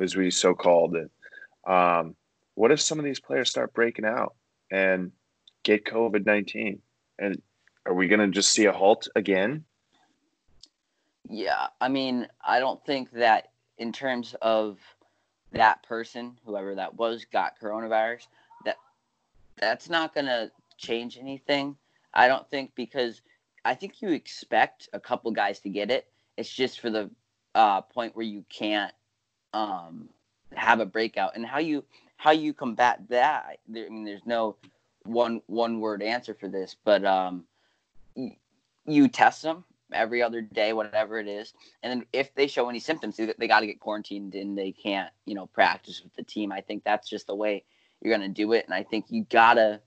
as we so called it. Um, what if some of these players start breaking out and get COVID nineteen? And are we going to just see a halt again? Yeah, I mean, I don't think that in terms of that person, whoever that was, got coronavirus, that that's not going to change anything. I don't think because I think you expect a couple guys to get it. It's just for the uh, point where you can't um, have a breakout, and how you how you combat that. I mean, there's no one one word answer for this, but um, you test them every other day, whatever it is. And then if they show any symptoms, they, they got to get quarantined and they can't, you know, practice with the team. I think that's just the way you're going to do it. And I think you got to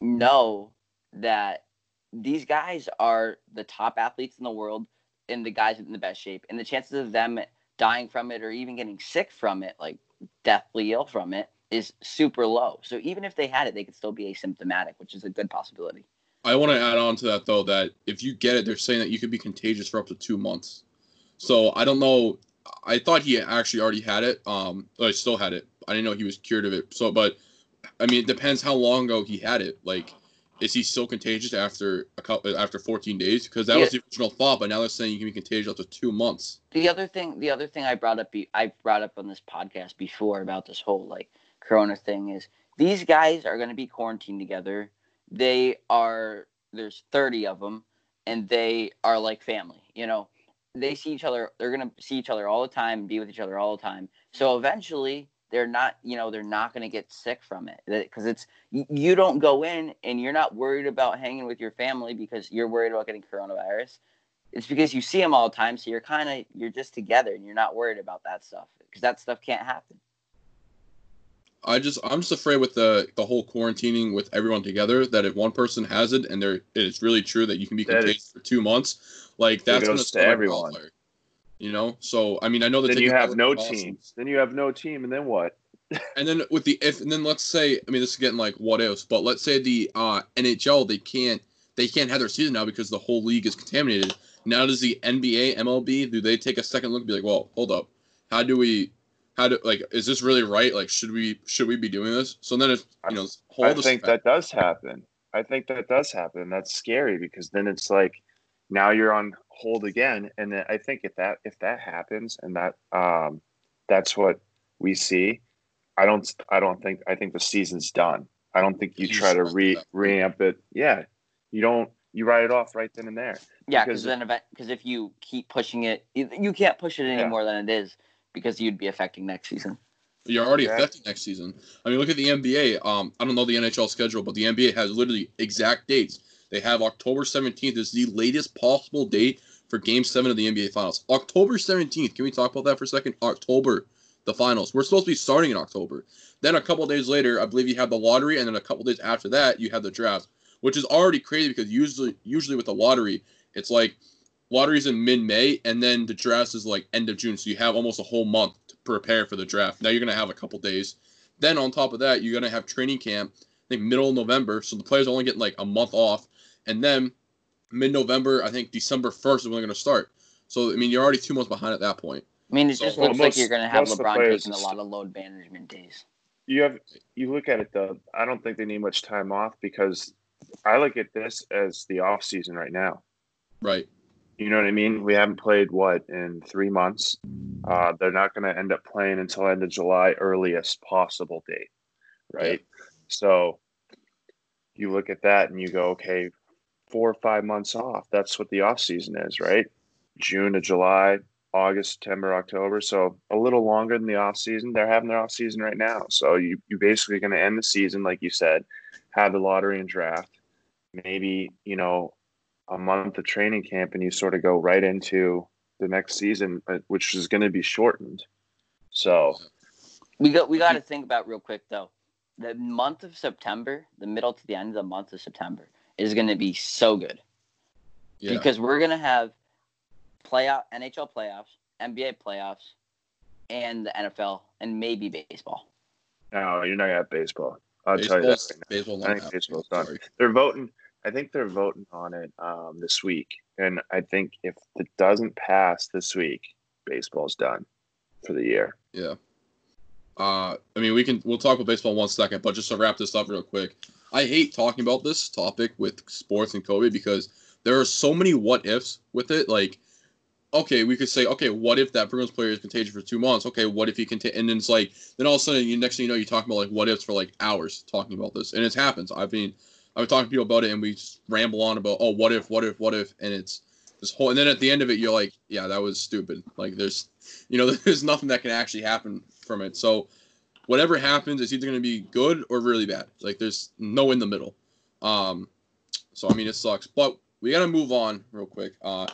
know that these guys are the top athletes in the world and the guys in the best shape. And the chances of them dying from it or even getting sick from it, like deathly ill from it, is super low. So even if they had it, they could still be asymptomatic, which is a good possibility. I want to add on to that though that if you get it, they're saying that you could be contagious for up to two months. So I don't know. I thought he actually already had it. Um, but I still had it. I didn't know he was cured of it. So, but I mean, it depends how long ago he had it. Like, is he still contagious after a couple after 14 days? Because that was the original thought, but now they're saying you can be contagious up to two months. the other thing the other thing i brought up be, i brought up on this podcast before about this whole like corona thing is these guys are going to be quarantined together they are there's 30 of them and they are like family you know? They see each other they're going to see each other all the time be with each other all the time. So eventually they're not you know they're not going to get sick from it because it's you, don't go in and you're not worried about hanging with your family because you're worried about getting coronavirus. It's because you see them all the time so you're kind of you're just together and you're not worried about that stuff because that stuff can't happen I just I'm just afraid with the the whole quarantining with everyone together that if one person has it and they're it's really true that you can be That is- contagious for two months, like that's going to everyone. wildfire. You know, so I mean, I know that Then you have no precautions. team. Then you have no team, and then what? And then with the if and then let's say I mean this is getting like what ifs, but let's say the uh, NHL they can't they can't have their season now because the whole league is contaminated. Now does the NBA, MLB, do they take a second look and be like, well, hold up, how do we, how do like is this really right? Like should we should we be doing this? So then it's you know this whole I this- think that does happen. I think that does happen. That's scary because then it's like now you're on hold again, and then I think if that if that happens and that um, that's what we see, I don't I don't think I think the season's done. I don't think you try to re done. reamp it. Yeah, you don't You write it off right then and there. Yeah, Because- because then event because if you keep pushing it, you, you can't push it any Yeah. more than it is because you'd be affecting next season. You're already Yeah. affected next season. I mean, look at the NBA. Um, I don't know the NHL schedule, but the NBA has literally exact dates. They have October 17th is the latest possible date for Game Seven of the NBA Finals. October 17th. Can we talk about that for a second? October, the finals. We're supposed to be starting in October. Then a couple days later, I believe you have the lottery, and then a couple days after that, you have the draft, which is already crazy because usually, usually with the lottery, it's like lottery's in mid-May, and then the draft is like end of June. So you have almost a whole month to prepare for the draft. Now you're gonna have a couple days. Then on top of that, you're gonna have training camp. I think middle of November, so the players only get like a month off, and then mid-November, I think December first is when they're gonna start. So I mean, you're already two months behind at that point. I mean, it So- just Well, looks most- like you're going to have most of the LeBron players- taking a lot of load management days. You have you look at it though. I don't think they need much time off because I look at this as the off season right now. Right. You know what I mean? We haven't played what in three months. Uh, they're not going to end up playing until end of July, earliest possible date, right? So you look at that and you go, okay, four or five months off. That's what the off season is, right? June to July, August, September, October. So a little longer than the off season. They're having their off season right now. So you you basically going to end the season like you said, have the lottery and draft, maybe you know a month of training camp, and you sort of go right into the next season, uh, which is going to be shortened. So We got we got to think about real quick though. The month of September, the middle to the end of the month of September, is going to be so good Yeah. because we're going to have playoff NHL playoffs, NBA playoffs, and the NFL, and maybe baseball. no, you're not going to have baseball. I'll tell you that. Baseball's, Right now. baseball's I think baseball's done. They're voting. I think they're voting on it um, this week, and I think if it doesn't pass this week, baseball's done for the year. Yeah. Uh, I mean, we can we'll talk about baseball in one second, but just to wrap this up real quick, I hate talking about this topic with sports and COVID because there are so many what ifs with it. Like, okay, we could say, okay, what if that Bruins player is contagious for two months? Okay, what if he can? and then it's like, then all of a sudden, you next thing you know, you're talking about like what ifs for like hours talking about this, and it happens. I mean, been, I've been talking to people about it, and we just ramble on about, oh, what if, what if, what if, and it's this whole, and then at the end of it, you're like, yeah, that was stupid. Like, there's, you know, there's nothing that can actually happen from it. So, whatever happens, it's either going to be good or really bad. Like, there's no in the middle. Um, so I mean, it sucks, but we got to move on real quick. Uh,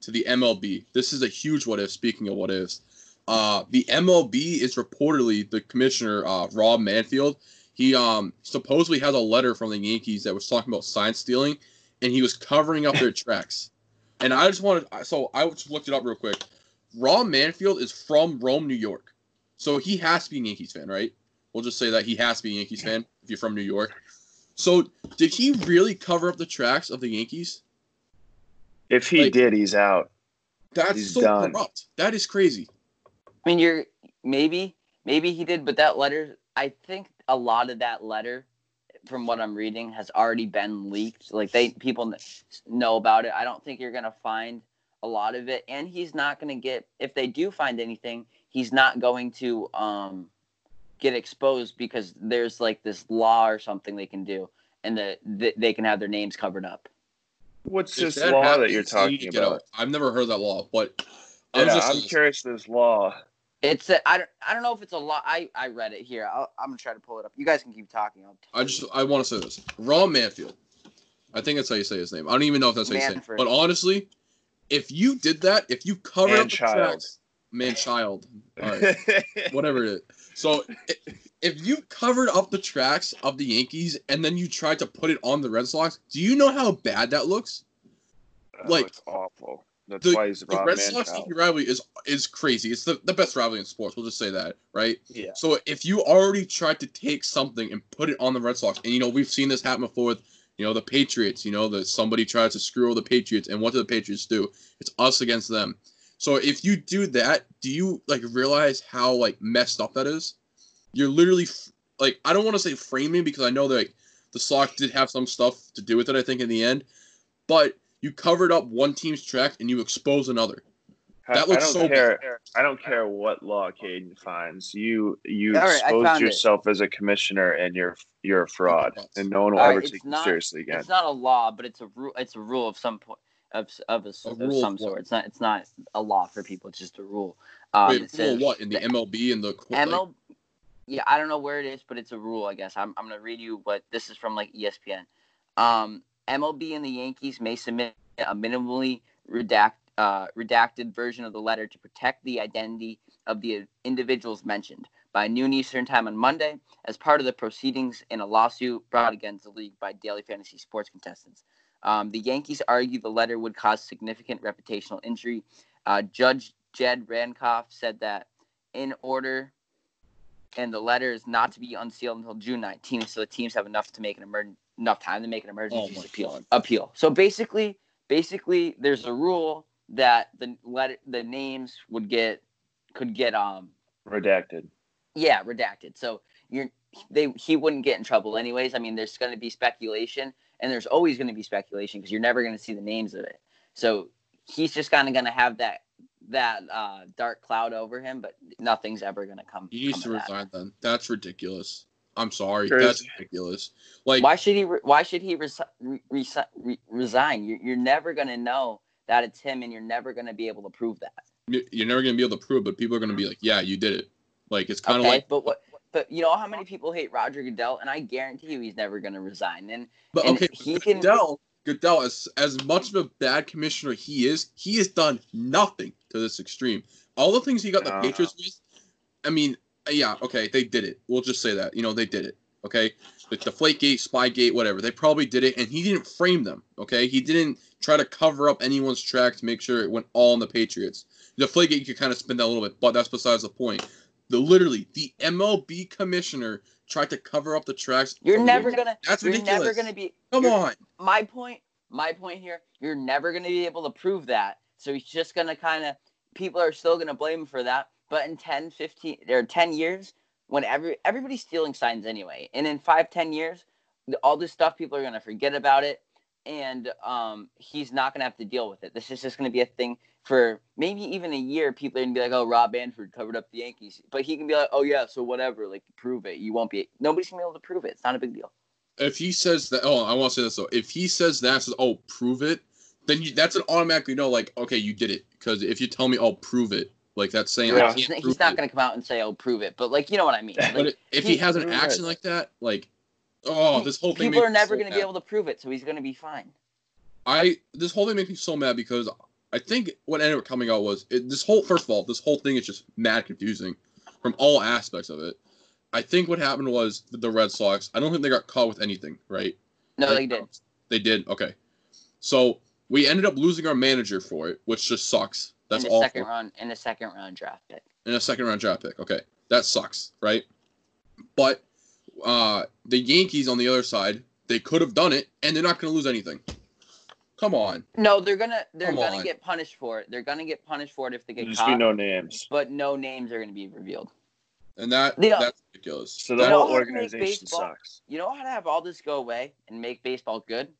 to the MLB. This is a huge what if. Speaking of what ifs, uh, the MLB is reportedly the commissioner, uh, Rob Manfield. He um supposedly has a letter from the Yankees that was talking about sign stealing, and he was covering up their tracks. And I just wanted, so I just looked it up real quick. Rob Manfield is from Rome, New York, so he has to be a Yankees fan, right? We'll just say that he has to be a Yankees fan if you're from New York. So did he really cover up the tracks of the Yankees? If he Like- did, he's out. That's He's so done. corrupt. That is crazy. I mean, you're maybe maybe he did, but that letter, I think a lot of that letter, from what I'm reading, has already been leaked. Like they people know about it. I don't think you're gonna find a lot of it, and he's not gonna get. If they do find anything, he's not going to um get exposed because there's like this law or something they can do, and the, th- they can have their names covered up. What's If this that law that you're talking to get about? out. I've never heard that law, but I was Yeah, just I'm curious. This law. It's a, I don't I don't know if it's a lot. I I read it here. I'll, I'm gonna try to pull it up. You guys can keep talking. I'll tell I you. just I want to say this. Ron Manfield. I think that's how you say his name. I don't even know if that's how you say it. But honestly, if you did that, if you covered up the Man-child. tracks, man child, all right, whatever it is. So if you covered up the tracks of the Yankees and then you tried to put it on the Red Sox, do you know how bad that looks? Oh, like, it's awful. That's The, why he's the Red Sox rivalry is is crazy. It's the, the best rivalry in sports. We'll just say that, right? Yeah. So if you already tried to take something and put it on the Red Sox, and you know we've seen this happen before with you know the Patriots, you know that somebody tries to screw over the Patriots, and what do the Patriots do? It's us against them. So if you do that, do you like realize how like messed up that is? You're literally f- like I don't want to say framing because I know that like, the Sox did have some stuff to do with it. I think in the end, but you covered up one team's track and you expose another. That looks I don't so care. I don't care what law Caden finds. You you All right, I exposed found it. yourself as a commissioner, and you're you're a fraud, and no one will All right, ever it's take you seriously again. It's not a law, but it's a rule. It's a rule of some point of of, a, A of rule of some what? sort. It's not. It's not a law for people. It's just a rule. Um, Wait, it rule says what in the MLB and the like, Yeah, I don't know where it is, but it's a rule. I guess I'm. I'm gonna read you what this is from like ESPN. Um, MLB and the Yankees may submit a minimally redact, uh, redacted version of the letter to protect the identity of the individuals mentioned by noon Eastern time on Monday as part of the proceedings in a lawsuit brought against the league by daily fantasy sports contestants. Um, the Yankees argue the letter would cause significant reputational injury. Uh, Judge Jed Rakoff said that in order, and the letter is not to be unsealed until June 19th, so the teams have enough to make an emer- enough time to make an emergency Oh appeal. God. Appeal. So basically, basically, there's a rule that the letter, the names would get could get um Redacted. yeah, redacted. So you're they he wouldn't get in trouble anyways. I mean, there's going to be speculation, and there's always going to be speculation because you're never going to see the names of it. So he's just kind of going to have that that uh, dark cloud over him, but nothing's ever going to come. He needs to of that. resign then. That's ridiculous. I'm sorry. Crazy. That's ridiculous. Like Why should he? Re- why should he resi- re- re- resign? You're, you're never going to know that it's him, and you're never going to be able to prove that. you- you're never gonna be able to prove, it, but people are gonna be like, "Yeah, you did it." Like it's kind of okay, like, but what? But you know how many people hate Roger Goodell, and I guarantee you he's never going to resign. And but and okay, he can- Goodell, Goodell, as as much of a bad commissioner he is, he has done nothing to this extreme. All the things he got the No. Patriots with, I mean, Uh, yeah, okay, they did it. We'll just say that. You know, they did it. Okay, the Deflategate, Spygate, whatever. They probably did it, and he didn't frame them. Okay, he didn't try to cover up anyone's track to make sure it went all on the Patriots. The Deflategate, you could kind of spin that a little bit, but that's besides the point. The literally the MLB commissioner tried to cover up the tracks. you're never gonna. That's you're ridiculous. never gonna be. Come on. My point. My point here. You're never gonna be able to prove that. So he's just gonna kind of. People are still gonna blame him for that. But in 10, 15, or 10 years, when every everybody's stealing signs anyway, and in five, 10 years, all this stuff people are gonna forget about it, and um, he's not gonna have to deal with it. This is just gonna be a thing for maybe even a year. People are gonna be like, "Oh, Rob Manfred covered up the Yankees," but he can be like, "Oh yeah, so whatever, like prove it." You won't be. Nobody's gonna be able to prove it. It's not a big deal. if he says that, oh, I want to say this though. If he says that, says, oh, prove it, then you, that's an automatically no, like, okay, you did it. Because if you tell me, I'll prove it, like that's saying Yeah. I He's, can't he's prove not going to come out and say, "Oh, prove it," but like you know what I mean. Like, But if he, he- has an Right. action like that, like, oh, this whole thing. people makes are never so going to be able to prove it, so he's going to be fine. I this whole thing makes me so mad because I think what ended up coming out was it, this whole first of all, this whole thing is just mad confusing from all aspects of it. I think what happened was the- the Red Sox. I don't think they got caught with anything, right? No, Like, they did. They did. Okay. So we ended up losing our manager for it, which just sucks. That's in the awful. second round, in the second round draft pick. In a second round draft pick. Okay. That sucks, right? But uh the Yankees on the other side, they could have done it and they're not gonna lose anything. Come on. No, they're gonna they're Come gonna on. get punished for it. They're gonna get punished for it if they get There'll just caught. be no names. but no names are gonna be revealed. And that Yeah. that's ridiculous. So the whole how to make organization baseball- sucks. You know how to have all this go away and make baseball good?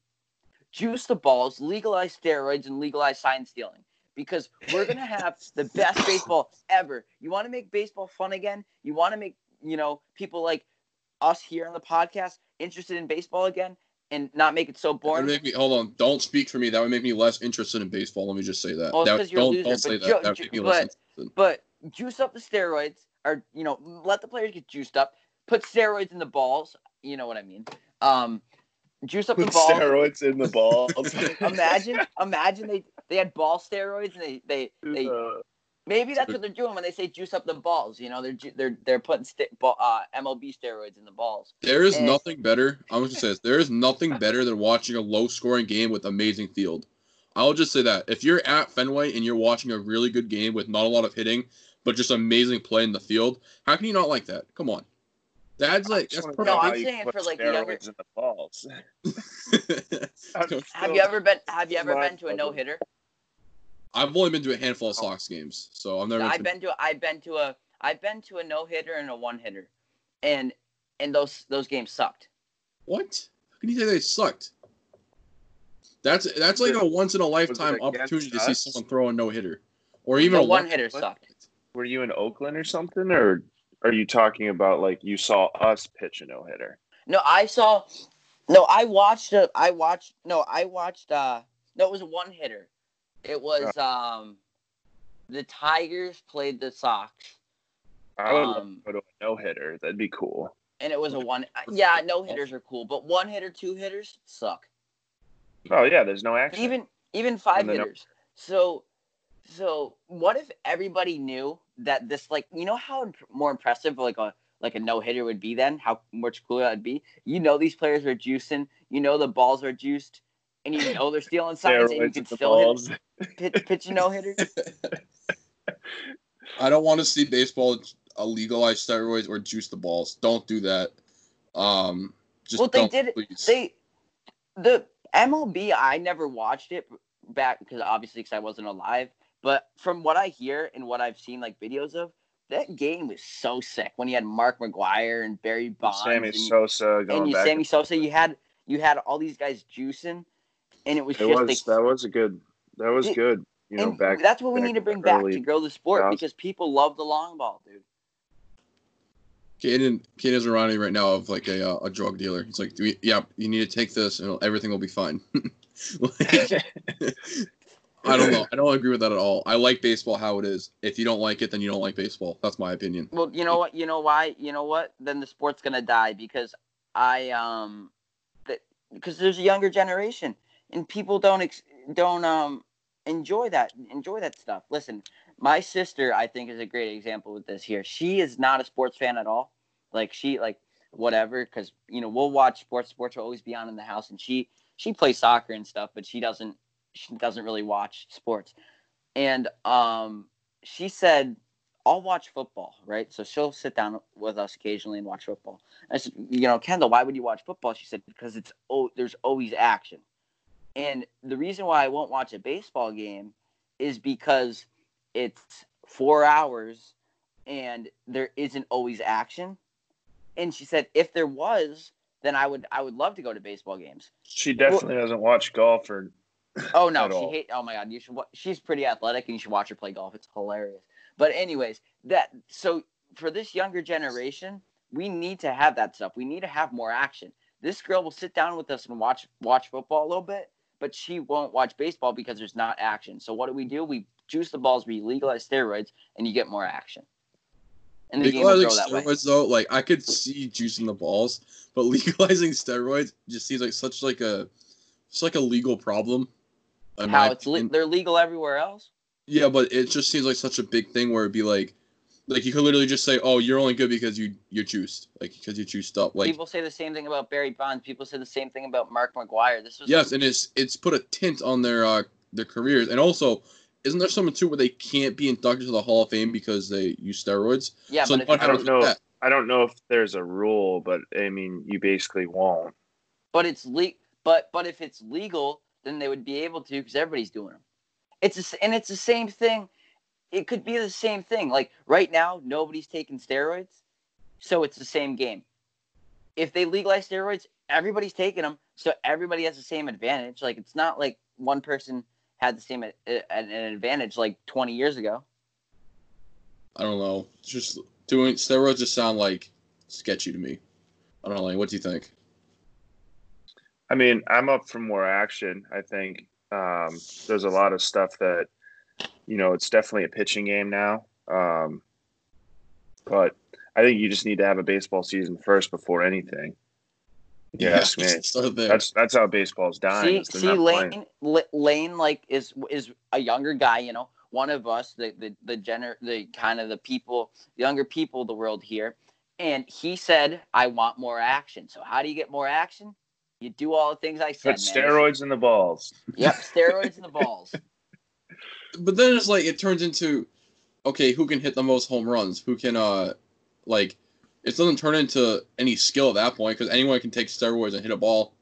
Juice the balls, legalize steroids, and legalize sign stealing. Because we're gonna have the best baseball ever. You want to make baseball fun again? You want to make you know people like us here on the podcast interested in baseball again, and not make it so boring? make me hold on. Don't speak for me. That would make me less interested in baseball. Let me just say that. Well, That- you're don't loser, don't say that. Joe- that would make me less but- interested. But juice up the steroids, or you know, let the players get juiced up. Put steroids in the balls. You know what I mean? Um, juice up Put the balls. steroids in the balls. imagine, imagine they they had ball steroids and they they they Uh, maybe that's what they're doing when they say juice up the balls. You know, they're ju- they're they're putting st- ball, uh, MLB steroids in the balls. There is Eh. nothing better. I'm just gonna say this. There is nothing better than watching a low scoring game with amazing field. I'll just say that. If you're at Fenway and you're watching a really good game with not a lot of hitting, but just amazing play in the field, how can you not like that? Come on. That's like that's I just wanna perfect. No, I'm saying put for, like, the younger- in the balls. Have you ever been Have you ever been to a no hitter? I've only been to a handful of oh. Sox games, so I've never. I've to- been to I've been to a I've been to a no hitter and a one hitter, and and those those games sucked. What? How can you say they sucked? That's that's like a once in a lifetime opportunity to see someone throw a no hitter, or even the a one hitter sucked. Were you in Oakland or something, or are you talking about like you saw us pitch a no hitter? No, I saw. No, I watched. A, I watched. No, I watched. uh No, it was a one hitter. It was um, the Tigers played the Sox, I would love Um, go to a no hitter. That'd be cool. and it was a one. Yeah, no hitters are cool, but one hitter, two hitters suck. Oh yeah, there's no action. Even even five hitters. So, so what if everybody knew that this like you know how imp- more impressive like a like a no hitter would be then how much cooler that'd be. You know these players are juicing. You know the balls are juiced, and you know they're stealing signs, and you can still hit, pitch, pitch a no hitter. I don't want to see baseball legalize steroids or juice the balls. Don't do that. Um, just Well, they don't, did it- please. They the MLB. I never watched it back because obviously because I wasn't alive. But from what I hear and what I've seen like videos of, that game was so sick when you had Mark McGwire and Barry Bonds Sammy and, Sosa going and you back. Sammy Sosa. You had you had all these guys juicing, and it was it just was like that was a good. That was It- good. You know, back. that's what we need to bring back to grow the sport 2000s. because people love the long ball, dude. Kaden, Kaden's reminding me right now of like a uh, a drug dealer. He's like, Do we, yeah, you need to take this, and everything will be fine. Like, I don't know. I don't agree with that at all. I like baseball how it is. If you don't like it, then you don't like baseball. That's my opinion. Well, you know what? You know why? You know what? Then the sport's gonna die because I um, that because there's a younger generation and people don't ex- don't um enjoy that enjoy that stuff. Listen, my sister I think is a great example with this here. She is not a sports fan at all. Like she like whatever because you know we'll watch sports. Sports will always be on in the house, and she she plays soccer and stuff, but she doesn't she doesn't really watch sports. And um, she said I'll watch football, right? So she'll sit down with us occasionally and watch football. I said, you know, Kendall, why would you watch football? She said, because it's oh, there's always action. And the reason why I won't watch a baseball game is because it's four hours and there isn't always action. And she said, if there was, then I would I would love to go to baseball games. She definitely doesn't watch golf or Oh no, she all. hate. Oh my god, you should. wa- She's pretty athletic, and you should watch her play golf. It's hilarious. But anyways, that so for this younger generation, we need to have that stuff. We need to have more action. This girl will sit down with us and watch watch football a little bit, but she won't watch baseball because there's not action. So what do we do? We juice the balls, we legalize steroids, and you get more action. And the game Legalizing that way. steroids though, like I could see juicing the balls, but legalizing steroids just seems like such like a it's like a legal problem. In my How it's le- opinion. they're legal everywhere else. Yeah, but it just seems like such a big thing where it'd be like, like you could literally just say, "Oh, you're only good because you you're juiced, like because you juiced up." Like People say the same thing about Barry Bonds. People say the same thing about Mark McGwire. This was yes, and it's it's put a tint on their uh their careers, and also isn't there something too where they can't be inducted to the Hall of Fame because they use steroids? yeah, so but if I don't know. that? I don't know if there's a rule, but I mean, you basically won't. but it's le- but but if it's legal, they would be able to because everybody's doing them. It's a and it's the same thing. It could be the same thing. Like right now, nobody's taking steroids, so it's the same game. If they legalize steroids, everybody's taking them, so everybody has the same advantage. Like it's not like one person had the same uh, a- a- an advantage like 20 years ago. I don't know. Just doing steroids just sound like sketchy to me. I don't know. Like, what do you think? I mean, I'm up for more action. I think um, there's a lot of stuff that, you know, it's definitely a pitching game now. Um, but I think you just need to have a baseball season first before anything. You ask me. just. That's that's how baseball's dying. See, see, Lane. L- Lane, like is is a younger guy. You know, one of us, the the the gener, the kind of the people, younger people, of the world here, and he said, "I want more action." So how do you get more action? You do all the things I said. Put man. steroids in the balls. Yep, steroids in the balls. but then it's like it turns into okay who can hit the most home runs who can uh like it doesn't turn into any skill at that point because anyone can take steroids and hit a ball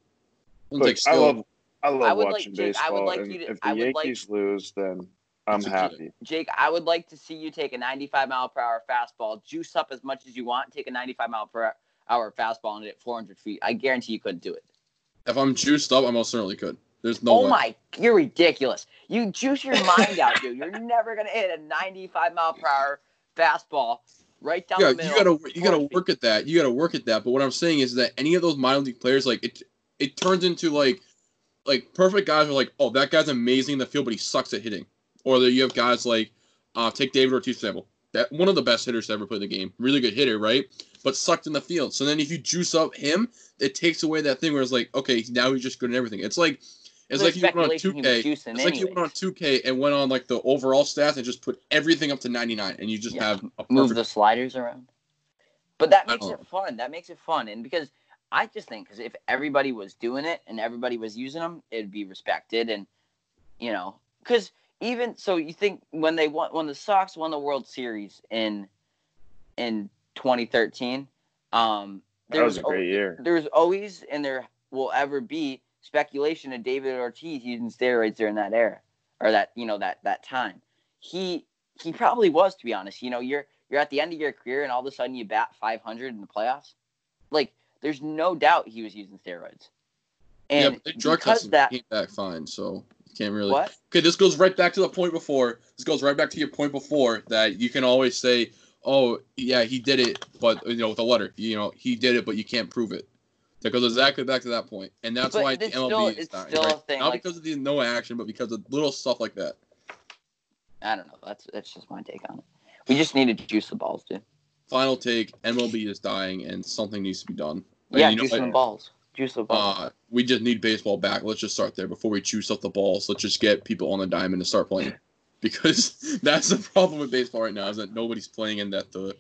Look, take I love I love I would like- watching Jake, I would baseball. like you to- if I the would like- Yankees lose, then I'm happy. Jake, I would like to see you take a 95 mile per hour fastball, juice up as much as you want, take a 95 mile per hour fastball and hit it 400 feet. I guarantee you couldn't do it. If i'm juiced up i most certainly could There's no oh way. my, you're ridiculous. You juice your mind out, dude. You're never gonna hit a 95 mile per hour fastball right down Yeah, the you gotta you gotta work at that. You gotta work at that. But what I'm saying is that any of those minor league players, like it, it turns into like, like perfect guys are like, oh, that guy's amazing in the field, but he sucks at hitting. Or that you have guys like, uh, take David Ortiz example. That one of the best hitters to ever play the game. Really good hitter, right? But sucked in the field. So then if you juice up him, it takes away that thing where it's like, okay, now he's just good at everything. It's like, it's like you went on speculation he was 2K. juicing It's like you went on 2K and went on like the overall stats and just put everything up to 99, and you just Yeah, have a move perfect the sliders around. But that makes it fun. That makes it fun, and because I just think because if everybody was doing it and everybody was using them, it'd be respected, and you know, because even so, you think when they won when the Sox won the World Series in in 2013, um, That there was a al- great year. There's always and there will ever be speculation of David Ortiz using steroids during that era or that you know that that time. He he probably was to be honest. You know, you're you're at the end of your career and all of a sudden you bat 500 in the playoffs. Like there's no doubt he was using steroids. yeah, And but they drug because tested that came back fine, so you can't really. what? Okay, this goes right back to the point before. This goes right back to your point before that you can always say, "Oh, yeah, he did it," but you know, with a letter, you know, he did it, but you can't prove it. That goes exactly back to that point, and that's But why the MLB still- is it's dying. still a right? Not like- because of the no action, but because of little stuff like that. I don't know. That's that's just my take on it. We just need to juice the balls, dude. Final take: MLB is dying, and something needs to be done. Yeah, you know juice the balls. Juice the balls. Uh, we just need baseball back. Let's just start there before we choose up the balls. Let's just get people on the diamond to start playing, because that's the problem with baseball right now is that nobody's playing and that the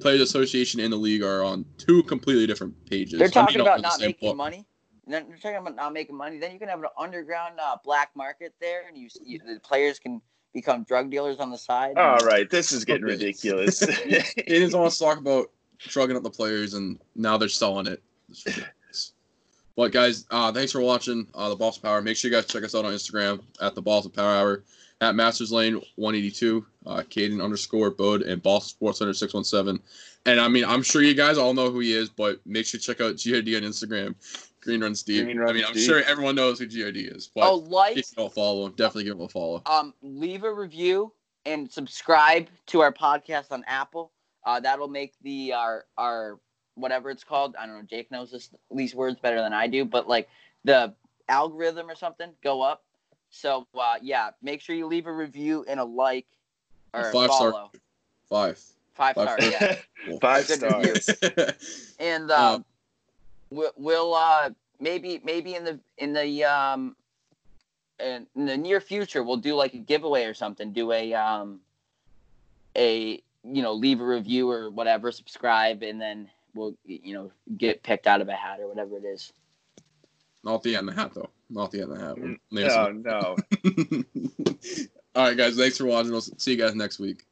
Players Association and the league are on two completely different pages. They're I mean, talking about not making book. money. And then They're talking about not making money. Then you can have an underground uh, black market there, and you, you the players can become drug dealers on the side. All right, this is getting Okay. ridiculous. They just want to talk about drugging up the players, and now they're selling it. It's ridiculous. But guys, uh, thanks for watching uh, the Boston Power. Make sure you guys check us out on Instagram at the Boston Power Hour, at Masters Lane 182, uh, Caden underscore Bode, and Boston Sports Center 617. And I mean, I'm sure you guys all know who he is, but make sure you check out GRD on Instagram, Green Runs Deep. Green Run I mean, I'm Steve. sure everyone knows who GRD is, but oh, like, if you don't follow him, definitely give him a follow. um, leave a review and subscribe to our podcast on Apple. Uh, that'll make the our our whatever it's called. I don't know. Jake knows this these words better than I do, but like the algorithm or something go up. So uh, yeah, make sure you leave a review and a like or A five-star. follow. Five. Five Five star, yeah. Five Good stars. review. and Uh, um, we'll, we'll uh maybe maybe in the in the um in, in the near future we'll do like a giveaway or something do a um a you know leave a review or whatever subscribe and then we'll you know get picked out of a hat or whatever it is Not the end of the hat, though. Not the end of the hat. Mm, oh, We're No, no. All right, guys. Thanks for watching. We'll see you guys next week.